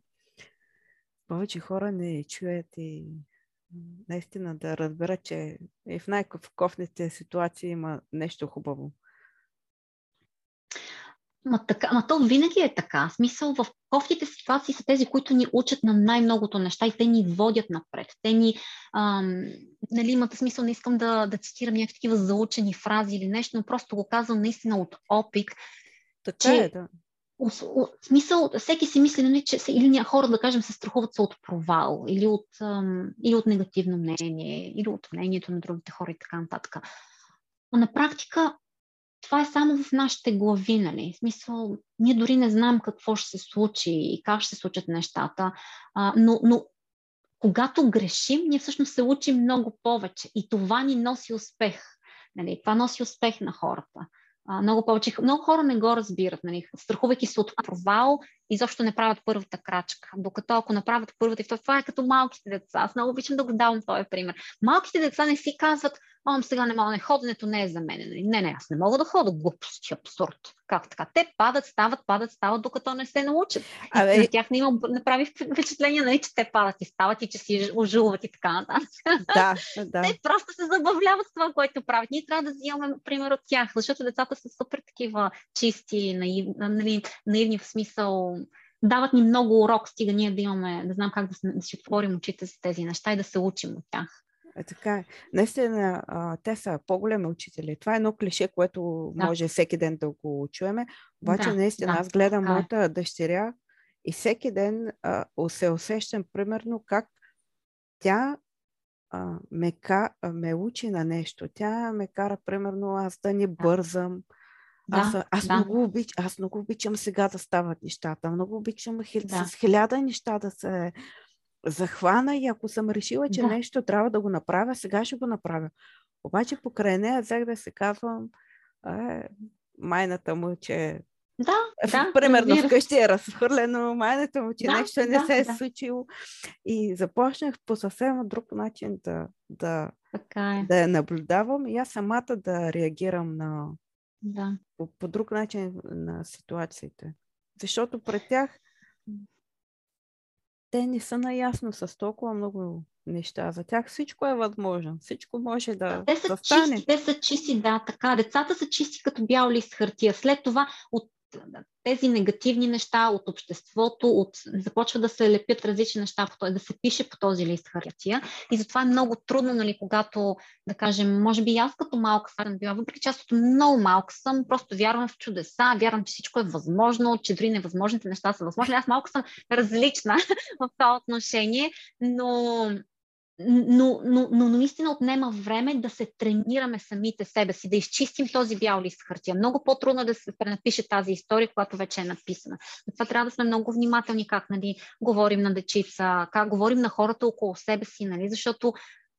[SPEAKER 1] повече хора не чуят и наистина да разберат, че и в най-кофните ситуации има нещо хубаво.
[SPEAKER 2] Ма, така, ма то винаги е така. Смисъл в кофтите ситуации са тези, които ни учат на най-многото неща и те ни водят напред. Те ни, ам, нали, имате смисъл, не искам да, да цитирам някакви такива заучени фрази или нещо, но просто го казвам наистина от опит.
[SPEAKER 1] Така че, е, да.
[SPEAKER 2] Смисъл, всеки си мисли, нали, че или ня, хора, да кажем, се страхуват се от провал, или от, ам, или от негативно мнение, или от мнението на другите хора и така нататък. Но на практика това е само в нашите глави, нали? В смисъл, ние дори не знаем какво ще се случи и как ще се случат нещата, а, но, но когато грешим, ние всъщност се учим много повече и това ни носи успех. Нали? Това носи успех на хората. Много повече. Много хора не го разбират, нали? страхувайки се от провал, изобщо не правят първата крачка. Докато ако направят първата, и това е като малките деца. Аз много обичам да го давам този пример. Малките деца не си казват, ом сега не мога, не ходенето не е за мен. Нали? Не, не, аз не мога да хода. Глупости, абсурд. Как така? Те падат, стават, падат, стават, докато не се научат. А, на тях не има, направи впечатление, нали, че те падат и стават и че си ожулват и така нататък.
[SPEAKER 1] Да, да.
[SPEAKER 2] Те просто се забавляват с това, което правят. Ние трябва да взимаме пример от тях, защото децата са супер такива чисти, наив, нали, наивни в смисъл дават ни много урок, стига ние да имаме, да знам как да, да си отворим очите за тези неща и да се учим от тях.
[SPEAKER 1] Е, така е. Наистина, а, те са по-големи учители. Това е едно клише, което да. може всеки ден да го чуеме. Обаче, да, наистина, да, аз гледам да, е. моята дъщеря и всеки ден а, се усещам, примерно, как тя а, ме, ка, ме учи на нещо. Тя ме кара, примерно, аз да не бързам. Да, аз, аз, да. много обич, аз много обичам сега да стават нещата. Много обичам да. с хиляда неща да се захвана и ако съм решила, че да. нещо трябва да го направя, сега ще го направя. Обаче покрай нея взех да се казвам е, майната му, че
[SPEAKER 2] да, да,
[SPEAKER 1] примерно разбира. вкъщи е разхвърлено, майната му, че да, нещо не да, се е да. случило. И започнах по съвсем друг начин да, да, така е. да я наблюдавам и аз самата да реагирам на,
[SPEAKER 2] да.
[SPEAKER 1] По, по друг начин на ситуациите. Защото пред тях те не са наясно с толкова много неща. За тях всичко е възможно. Всичко може да,
[SPEAKER 2] те са
[SPEAKER 1] да
[SPEAKER 2] стане. Чисти, те са чисти, да, така. Децата са чисти като бял лист хартия. След това от тези негативни неща от обществото, от, започва да се лепят различни неща, да се пише по този лист хартия. И затова е много трудно, нали, когато, да кажем, може би аз като малка съм била, въпреки че аз много малка съм, просто вярвам в чудеса, вярвам, че всичко е възможно, че дори невъзможните неща са възможни. Аз малко съм различна в това отношение, но но, но, но, наистина отнема време да се тренираме самите себе си, да изчистим този бял лист хартия. Много по-трудно да се пренапише тази история, която вече е написана. Това трябва да сме много внимателни как нали, говорим на дечица, как говорим на хората около себе си, нали, защото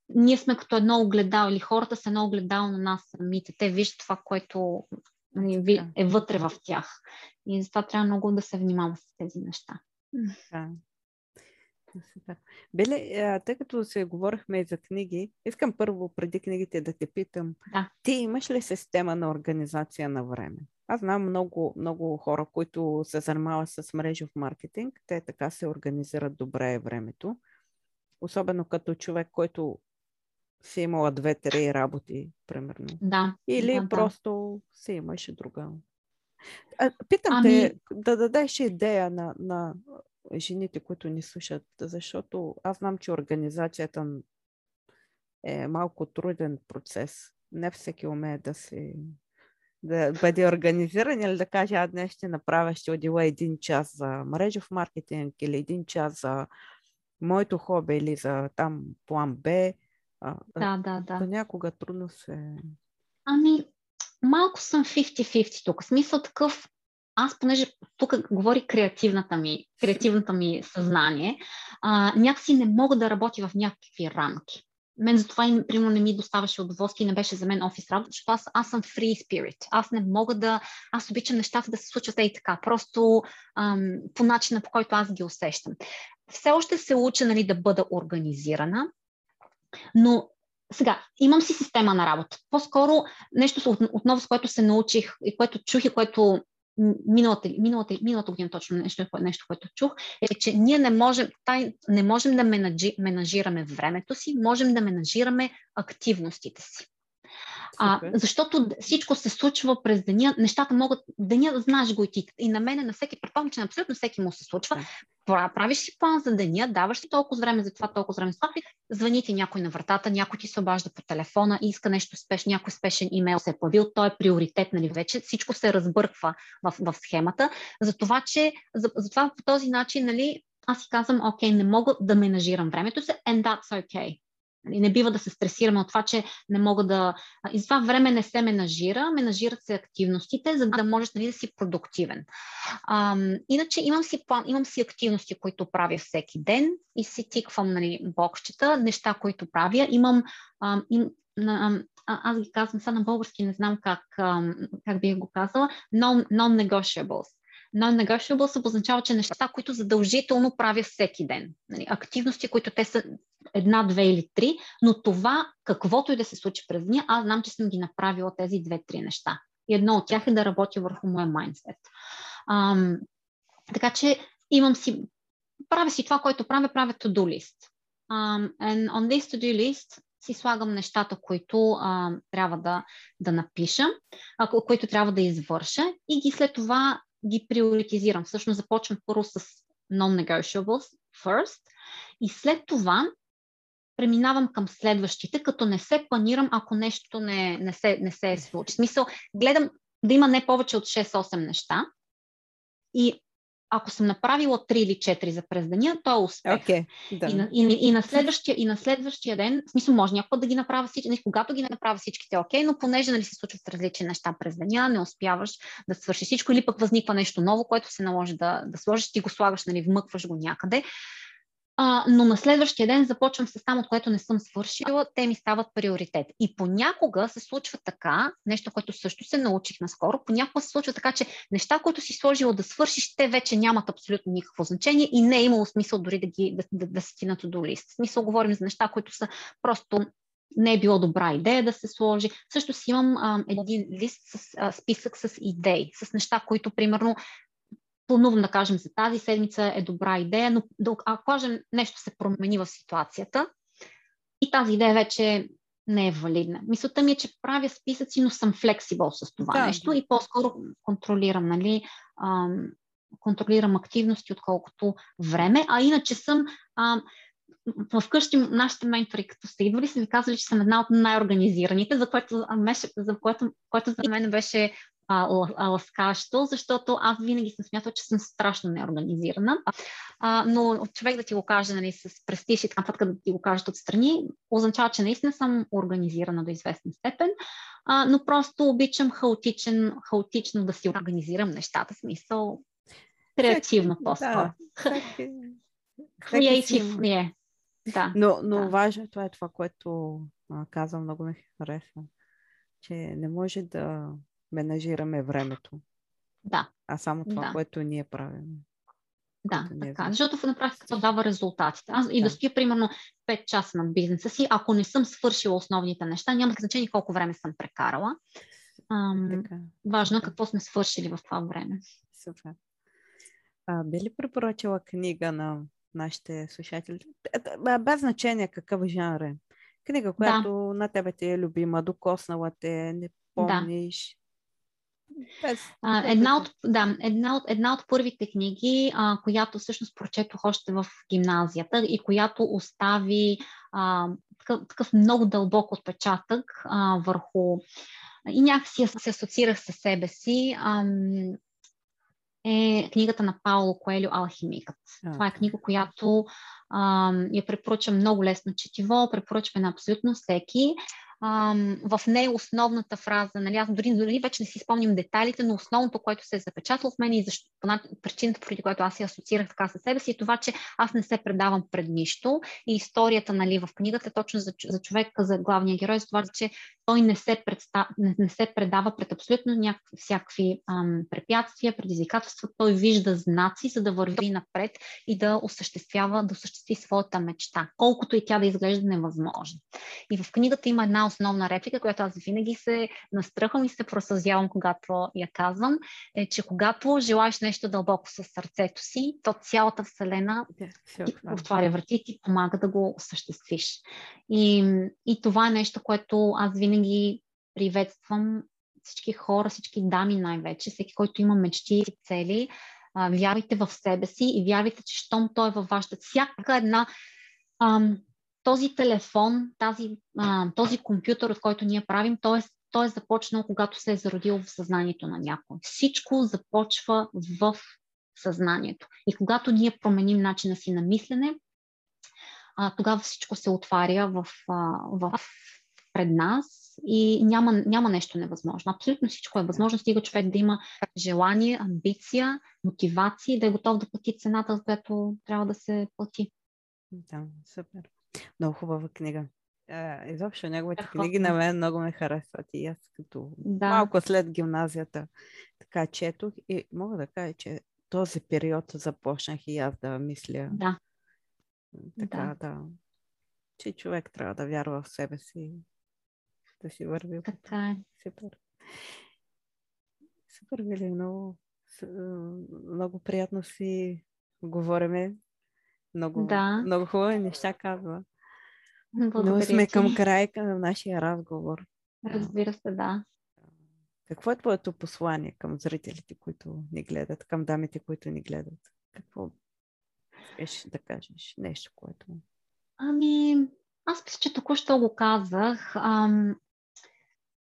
[SPEAKER 2] ние сме като едно огледало или хората са едно огледало на нас самите. Те виждат това, което нали, е вътре в тях. И затова трябва много да се внимава с тези неща.
[SPEAKER 1] Да. Супер. Беле, тъй като се говорихме за книги, искам първо преди книгите да те питам.
[SPEAKER 2] Да.
[SPEAKER 1] Ти имаш ли система на организация на време? Аз знам много, много хора, които се занимават с мрежов маркетинг. Те така се организират добре времето. Особено като човек, който си имала две-три работи, примерно.
[SPEAKER 2] Да.
[SPEAKER 1] Или
[SPEAKER 2] да,
[SPEAKER 1] просто да. си имаше друга. А, питам ами... те да дадеш идея на, на жените, които ни слушат, защото аз знам, че организацията е малко труден процес. Не всеки умее да се да бъде организиран или да каже, аз днес ще направя, ще отдела един час за мрежов маркетинг или един час за моето хоби или за там план Б.
[SPEAKER 2] Да, да, да.
[SPEAKER 1] Понякога трудно се...
[SPEAKER 2] Ами, малко съм 50-50 тук. Смисъл такъв, аз, понеже тук говори креативната ми, креативната ми съзнание, а, някакси не мога да работя в някакви рамки. Мен затова и, примерно, не ми доставаше удоволствие и не беше за мен офис работа, защото аз, аз съм free spirit. Аз не мога да... Аз обичам нещата да се случват и така, просто ам, по начина, по който аз ги усещам. Все още се уча нали, да бъда организирана, но сега, имам си система на работа. По-скоро нещо отново, с което се научих и което чух и което миналата, миналата, миналата година точно нещо, нещо, което чух, е, че ние не можем, тай, не можем да менажи, менажираме времето си, можем да менажираме активностите си. А, защото всичко се случва през деня, нещата могат, деня знаеш го и ти. И на мене, на всеки, предполагам, че на абсолютно всеки му се случва. Да. Правиш си план за деня, даваш си толкова време за това, толкова време за това, звъни ти някой на вратата, някой ти се обажда по телефона и иска нещо спешно, някой спешен имейл се е появил, той е приоритет, нали вече, всичко се разбърква в, в схемата. За това, че за, за това по този начин, нали, аз си казвам, окей, не мога да менажирам времето си, and that's okay. Не бива да се стресираме от това, че не мога да... И това време не се менажира, менажират се активностите, за да можеш нали, да си продуктивен. Ам, иначе имам си, план, имам си активности, които правя всеки ден и си тиквам нали, боксчета, неща, които правя. Имам... Ам, им, ам, аз ги казвам сега на български, не знам как, как бих го казала, non-negotiables Non-negotiable обозначава, че неща, които задължително правя всеки ден. Нали, активности, които те са една, две или три, но това, каквото и да се случи през деня, аз знам, че съм ги направила тези две-три неща. И едно от тях е да работя върху моя майндсет. Така че имам си, правя си това, което правя, правя to-do list. Um, and on this to-do list си слагам нещата, които а, трябва да, да напиша, а, които трябва да извърша и ги след това ги приоритизирам. Всъщност започвам първо с non-negotiables first и след това преминавам към следващите, като не се планирам, ако нещо не, не, се, не се е случи. В смисъл, гледам да има не повече от 6-8 неща и ако съм направила 3 или 4 за през деня, то е успех.
[SPEAKER 1] Okay, да.
[SPEAKER 2] и, на, и, и, на следващия, и на следващия ден, в смисъл може някой да ги направя всички, нали, когато ги направя всичките е окей, но понеже нали, се случват различни неща през деня, не успяваш да свършиш всичко или пък възниква нещо ново, което се наложи да, да сложиш, ти го слагаш, нали, вмъкваш го някъде. А, но на следващия ден започвам с там, от което не съм свършила, те ми стават приоритет. И понякога се случва така, нещо, което също се научих наскоро, понякога се случва така, че неща, които си сложила да свършиш, те вече нямат абсолютно никакво значение и не е имало смисъл дори да, ги, да, да, да си на до лист. В смисъл говорим за неща, които са просто не е било добра идея да се сложи. Също си имам а, един лист с а, списък с идеи, с неща, които примерно планувам да кажем за тази седмица е добра идея, но да, ако кажем нещо се промени в ситуацията и тази идея вече не е валидна. Мисълта ми е, че правя списъци, но съм флексибъл с това да. нещо и по-скоро контролирам, нали, ам, контролирам активности, отколкото време, а иначе съм ам, вкъщи нашите ментори, като сте идвали, са ми казали, че съм една от най-организираните, за което, за което, което за мен беше ласкащо, защото аз винаги съм смятала, че съм страшно неорганизирана. А, но човек да ти го каже нали, с престиж и така нататък да ти го кажат отстрани, означава, че наистина съм организирана до известна степен, а, но просто обичам хаотичен, хаотично да си организирам нещата, смисъл креативно по-скоро. Креатив, е. Да,
[SPEAKER 1] но, но
[SPEAKER 2] да.
[SPEAKER 1] важно е това е това, което а, казвам, много ми харесва. Че не може да менажираме времето.
[SPEAKER 2] Да.
[SPEAKER 1] А само това,
[SPEAKER 2] да.
[SPEAKER 1] което ние правим.
[SPEAKER 2] Да, така. Е защото на практика това дава резултатите. Аз да. и да стоя примерно 5 часа на бизнеса си, ако не съм свършила основните неща, няма значение колко време съм прекарала. Ам, така. Важно е какво сме свършили в това време.
[SPEAKER 1] Супер. А, би ли препоръчала книга на нашите слушатели? Без значение какъв жанр е. Книга, която да. на тебе ти е любима, докоснала те, не помниш.
[SPEAKER 2] Без, а, една, от, да, една, от, една от първите книги, а, която всъщност прочетох още в гимназията и която остави а, такъв, такъв много дълбок отпечатък а, върху и някакси се асоциирах със себе си, а, е книгата на Пауло Коелю Алхимикът. А, Това е книга, която а, я препоръчвам много лесно четиво, препоръчвам на абсолютно всеки в нея основната фраза, нали, аз дори, дори вече не си спомням детайлите, но основното, което се е запечатало в мен и защо, причината, поради която аз се асоциирах така със себе си, е това, че аз не се предавам пред нищо и историята нали, в книгата е точно за, за човека, за главния герой, за това, че той не се, представ, не, не се предава пред абсолютно някакви, всякакви ам, препятствия, предизвикателства. Той вижда знаци, за да върви напред и да осъществява, да осъществи своята мечта, колкото и тя да изглежда невъзможно. И в книгата има една основна реплика, която аз винаги се настръхвам и се просъзявам, когато я казвам, е, че когато желаеш нещо дълбоко със сърцето си, то цялата Вселена ти отваря врати и ти помага да го осъществиш. И, и това е нещо, което аз винаги приветствам всички хора, всички дами най-вече, всеки, който има мечти и цели, вярвайте в себе си и вярвайте, че щом той е във вашата, всяка една ам, този телефон, тази, а, този компютър, от който ние правим, той е, той е започнал, когато се е зародил в съзнанието на някой. Всичко започва в съзнанието. И когато ние променим начина си на мислене, а, тогава всичко се отваря в, а, в пред нас и няма, няма нещо невъзможно. Абсолютно всичко е възможно, стига човек да има желание, амбиция, мотивация и да е готов да плати цената, за която трябва да се плати.
[SPEAKER 1] Да, супер. Много хубава книга. изобщо неговите Ехо. книги на мен много ме харесват и аз като да. малко след гимназията така четох и мога да кажа, че този период започнах и аз да мисля.
[SPEAKER 2] Да.
[SPEAKER 1] Така, да. да. Че човек трябва да вярва в себе си, да си върви.
[SPEAKER 2] Така е.
[SPEAKER 1] Супер. Супер, Вили, много, много приятно си говориме. Много, да. много хубави неща казва. Благодаря Но сме към края на нашия разговор.
[SPEAKER 2] Разбира се, да.
[SPEAKER 1] Какво е твоето послание към зрителите, които ни гледат, към дамите, които ни гледат? Какво искаш да кажеш? Нещо, което...
[SPEAKER 2] Ами, аз мисля, че току-що го казах, ам,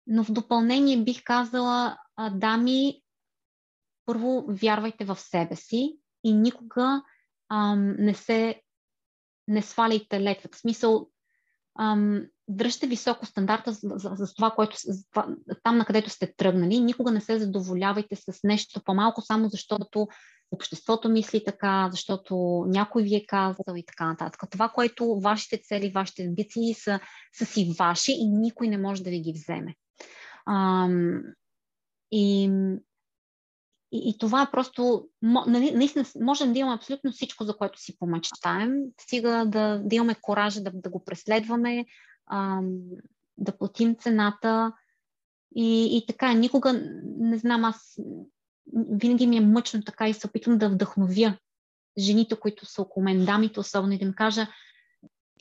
[SPEAKER 2] но в допълнение бих казала, а, дами, първо вярвайте в себе си и никога ам, не се не сваляйте летвата. В смисъл, ам, дръжте високо стандарта за, за, за това, което, за това, там на където сте тръгнали. Никога не се задоволявайте с нещо по-малко, само защото обществото мисли така, защото някой ви е казал и така нататък. Това, което вашите цели, вашите амбиции са, са си ваши и никой не може да ви ги вземе. Ам, и и, и това е просто, нали, наистина, можем да имаме абсолютно всичко, за което си помечтаем, стига да, да имаме коража да, да го преследваме, ам, да платим цената. И, и така, никога, не знам, аз винаги ми е мъчно така и се опитвам да вдъхновя жените, които са около мен, дамите особено, и да им кажа,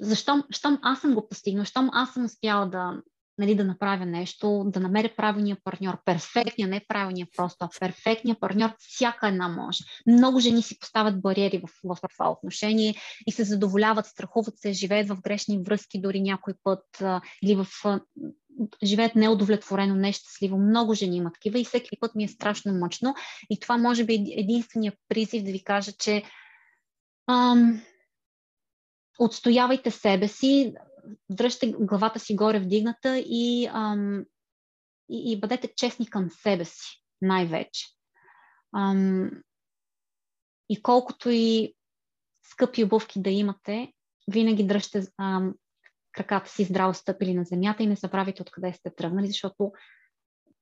[SPEAKER 2] защо, щом аз съм го постигнал, щом аз съм успяла да, нали, да направя нещо, да намеря правилния партньор, перфектния, не правилния просто, а перфектния партньор, всяка една може. Много жени си поставят бариери в, в, това отношение и се задоволяват, страхуват се, живеят в грешни връзки дори някой път а, или в а, живеят неудовлетворено, нещастливо. Много жени има такива и всеки път ми е страшно мъчно. И това може би е единствения призив да ви кажа, че ам, отстоявайте себе си, дръжте главата си горе вдигната и, ам, и, и бъдете честни към себе си, най-вече. Ам, и колкото и скъпи обувки да имате, винаги дръжте ам, краката си здраво стъпили на земята и не забравяйте откъде сте тръгнали, защото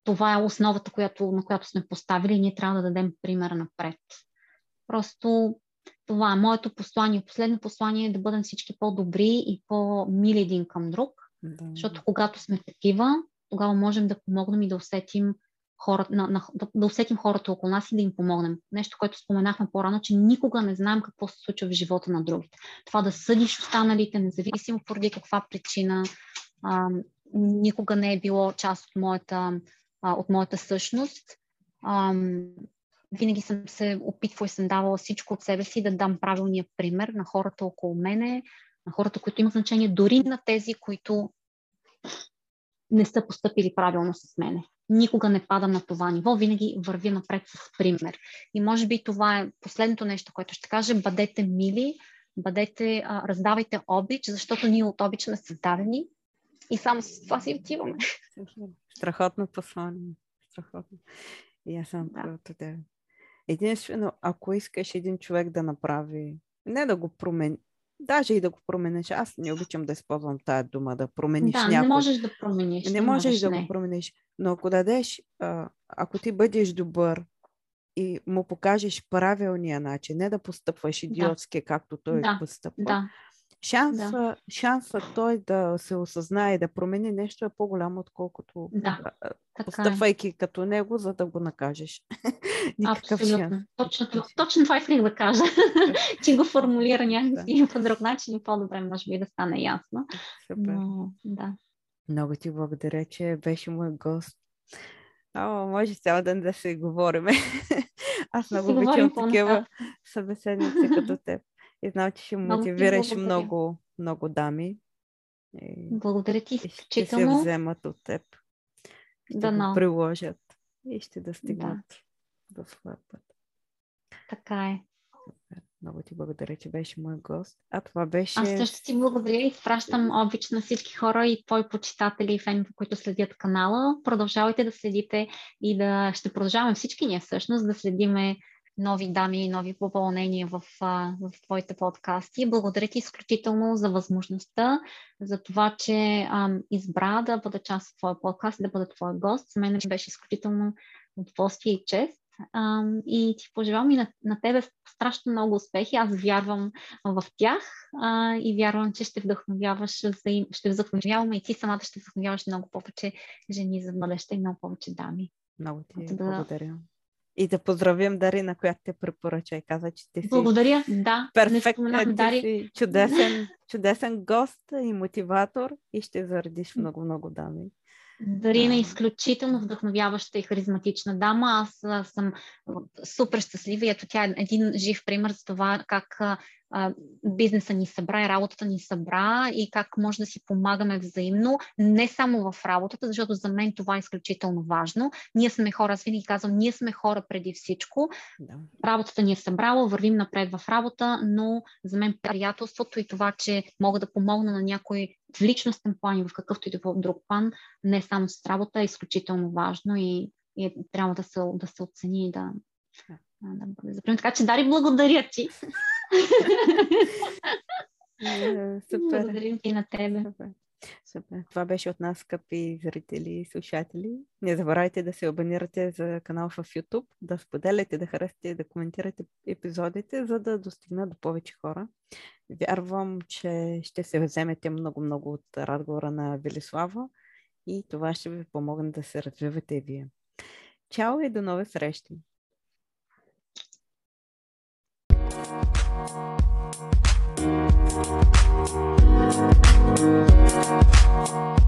[SPEAKER 2] това е основата, която, на която сме поставили и ние трябва да дадем примера напред. Просто това е моето послание. Последно послание е да бъдем всички по-добри и по-мили един към друг, да. защото когато сме такива, тогава можем да помогнем и да усетим хората, на, на, да, да усетим хората около нас и да им помогнем. Нещо, което споменахме по-рано, че никога не знаем какво се случва в живота на другите. Това да съдиш останалите, независимо поради каква причина, а, никога не е било част от моята, а, от моята същност. А, винаги съм се опитвала и съм давала всичко от себе си да дам правилния пример на хората около мене, на хората, които имат значение, дори на тези, които не са поступили правилно с мене. Никога не падам на това ниво, винаги вървя напред с пример. И може би това е последното нещо, което ще кажа. Бъдете мили, бъдете, а, раздавайте обич, защото ние от обич сме създадени и само с това си отиваме.
[SPEAKER 1] Страхотно послание. Страхотно. И аз съм да. тебе. Единствено, ако искаш един човек да направи, не да го промени, даже и да го промениш. Аз не обичам да използвам тая дума, да промениш
[SPEAKER 2] да,
[SPEAKER 1] някой.
[SPEAKER 2] не можеш да промениш.
[SPEAKER 1] Не, не можеш да не. го промениш. Но ако дадеш, ако ти бъдеш добър и му покажеш правилния начин, не да постъпваш идиотски, да. както той да. постъпва, да. Шанса, да. шанса той да се осъзнае и да промени нещо е по-голям, отколкото
[SPEAKER 2] да,
[SPEAKER 1] постъпвайки е. като него, за да го накажеш.
[SPEAKER 2] Абсолютно. Точно, точно това исках да кажа. че го формулира някакси да. по друг начин и по-добре може би да стане ясно.
[SPEAKER 1] Супер. Но,
[SPEAKER 2] да.
[SPEAKER 1] Много ти благодаря, че беше мой гост. О, може цял ден да се говорим. Аз много обичам такива събеседници като теб. И знам, че ще мотивираш много, много дами.
[SPEAKER 2] И Благодаря ти
[SPEAKER 1] Ще се вземат от теб. Ще да, го приложат и ще достигнат да. до своя път.
[SPEAKER 2] Така е.
[SPEAKER 1] Много ти благодаря, че беше мой гост. А това беше...
[SPEAKER 2] Аз също ти благодаря и пращам обич на всички хора и твои почитатели и фенове, които следят канала. Продължавайте да следите и да ще продължаваме всички ние всъщност да следиме нови дами и нови попълнения в, в твоите подкасти. Благодаря ти изключително за възможността, за това, че ам, избра да бъда част от твоя подкаст и да бъда твой гост. За мен беше изключително удоволствие и чест. Ам, и ти пожелавам и на, на тебе страшно много успехи. Аз вярвам в тях а, и вярвам, че ще вдъхновяваш, ще вдъхновяваме и ти самата ще вдъхновяваш много повече жени за бъдеще и много повече дами.
[SPEAKER 1] Много ти да... благодаря. И да поздравим Дарина, която те препоръча и каза, че ти си
[SPEAKER 2] Благодаря, да.
[SPEAKER 1] Перфектен, Дари. си чудесен, чудесен гост и мотиватор и ще заредиш много-много дами.
[SPEAKER 2] Дарина е изключително вдъхновяваща и харизматична дама. Аз съм супер щастлива и ето тя е един жив пример за това как бизнеса ни събра и работата ни събра и как може да си помагаме взаимно, не само в работата, защото за мен това е изключително важно. Ние сме хора, аз винаги казвам, ние сме хора преди всичко. Да. Работата ни е събрала, вървим напред в работа, но за мен приятелството и това, че мога да помогна на някой в личностен план и в какъвто и да друг план, не само с работа, е изключително важно и, и е, трябва да се, да се оцени и да, да бъде запример. Така че, Дари, благодаря ти.
[SPEAKER 1] Супер.
[SPEAKER 2] Благодарим ти на тебе.
[SPEAKER 1] Супер. Супер. Това беше от нас, скъпи зрители и слушатели. Не забравяйте да се абонирате за канал в YouTube, да споделяте, да харесате, да коментирате епизодите, за да достигнат до повече хора. Вярвам, че ще се вземете много-много от разговора на Велислава и това ще ви помогне да се развивате вие. Чао и до нови срещи! Thank you. Thank you.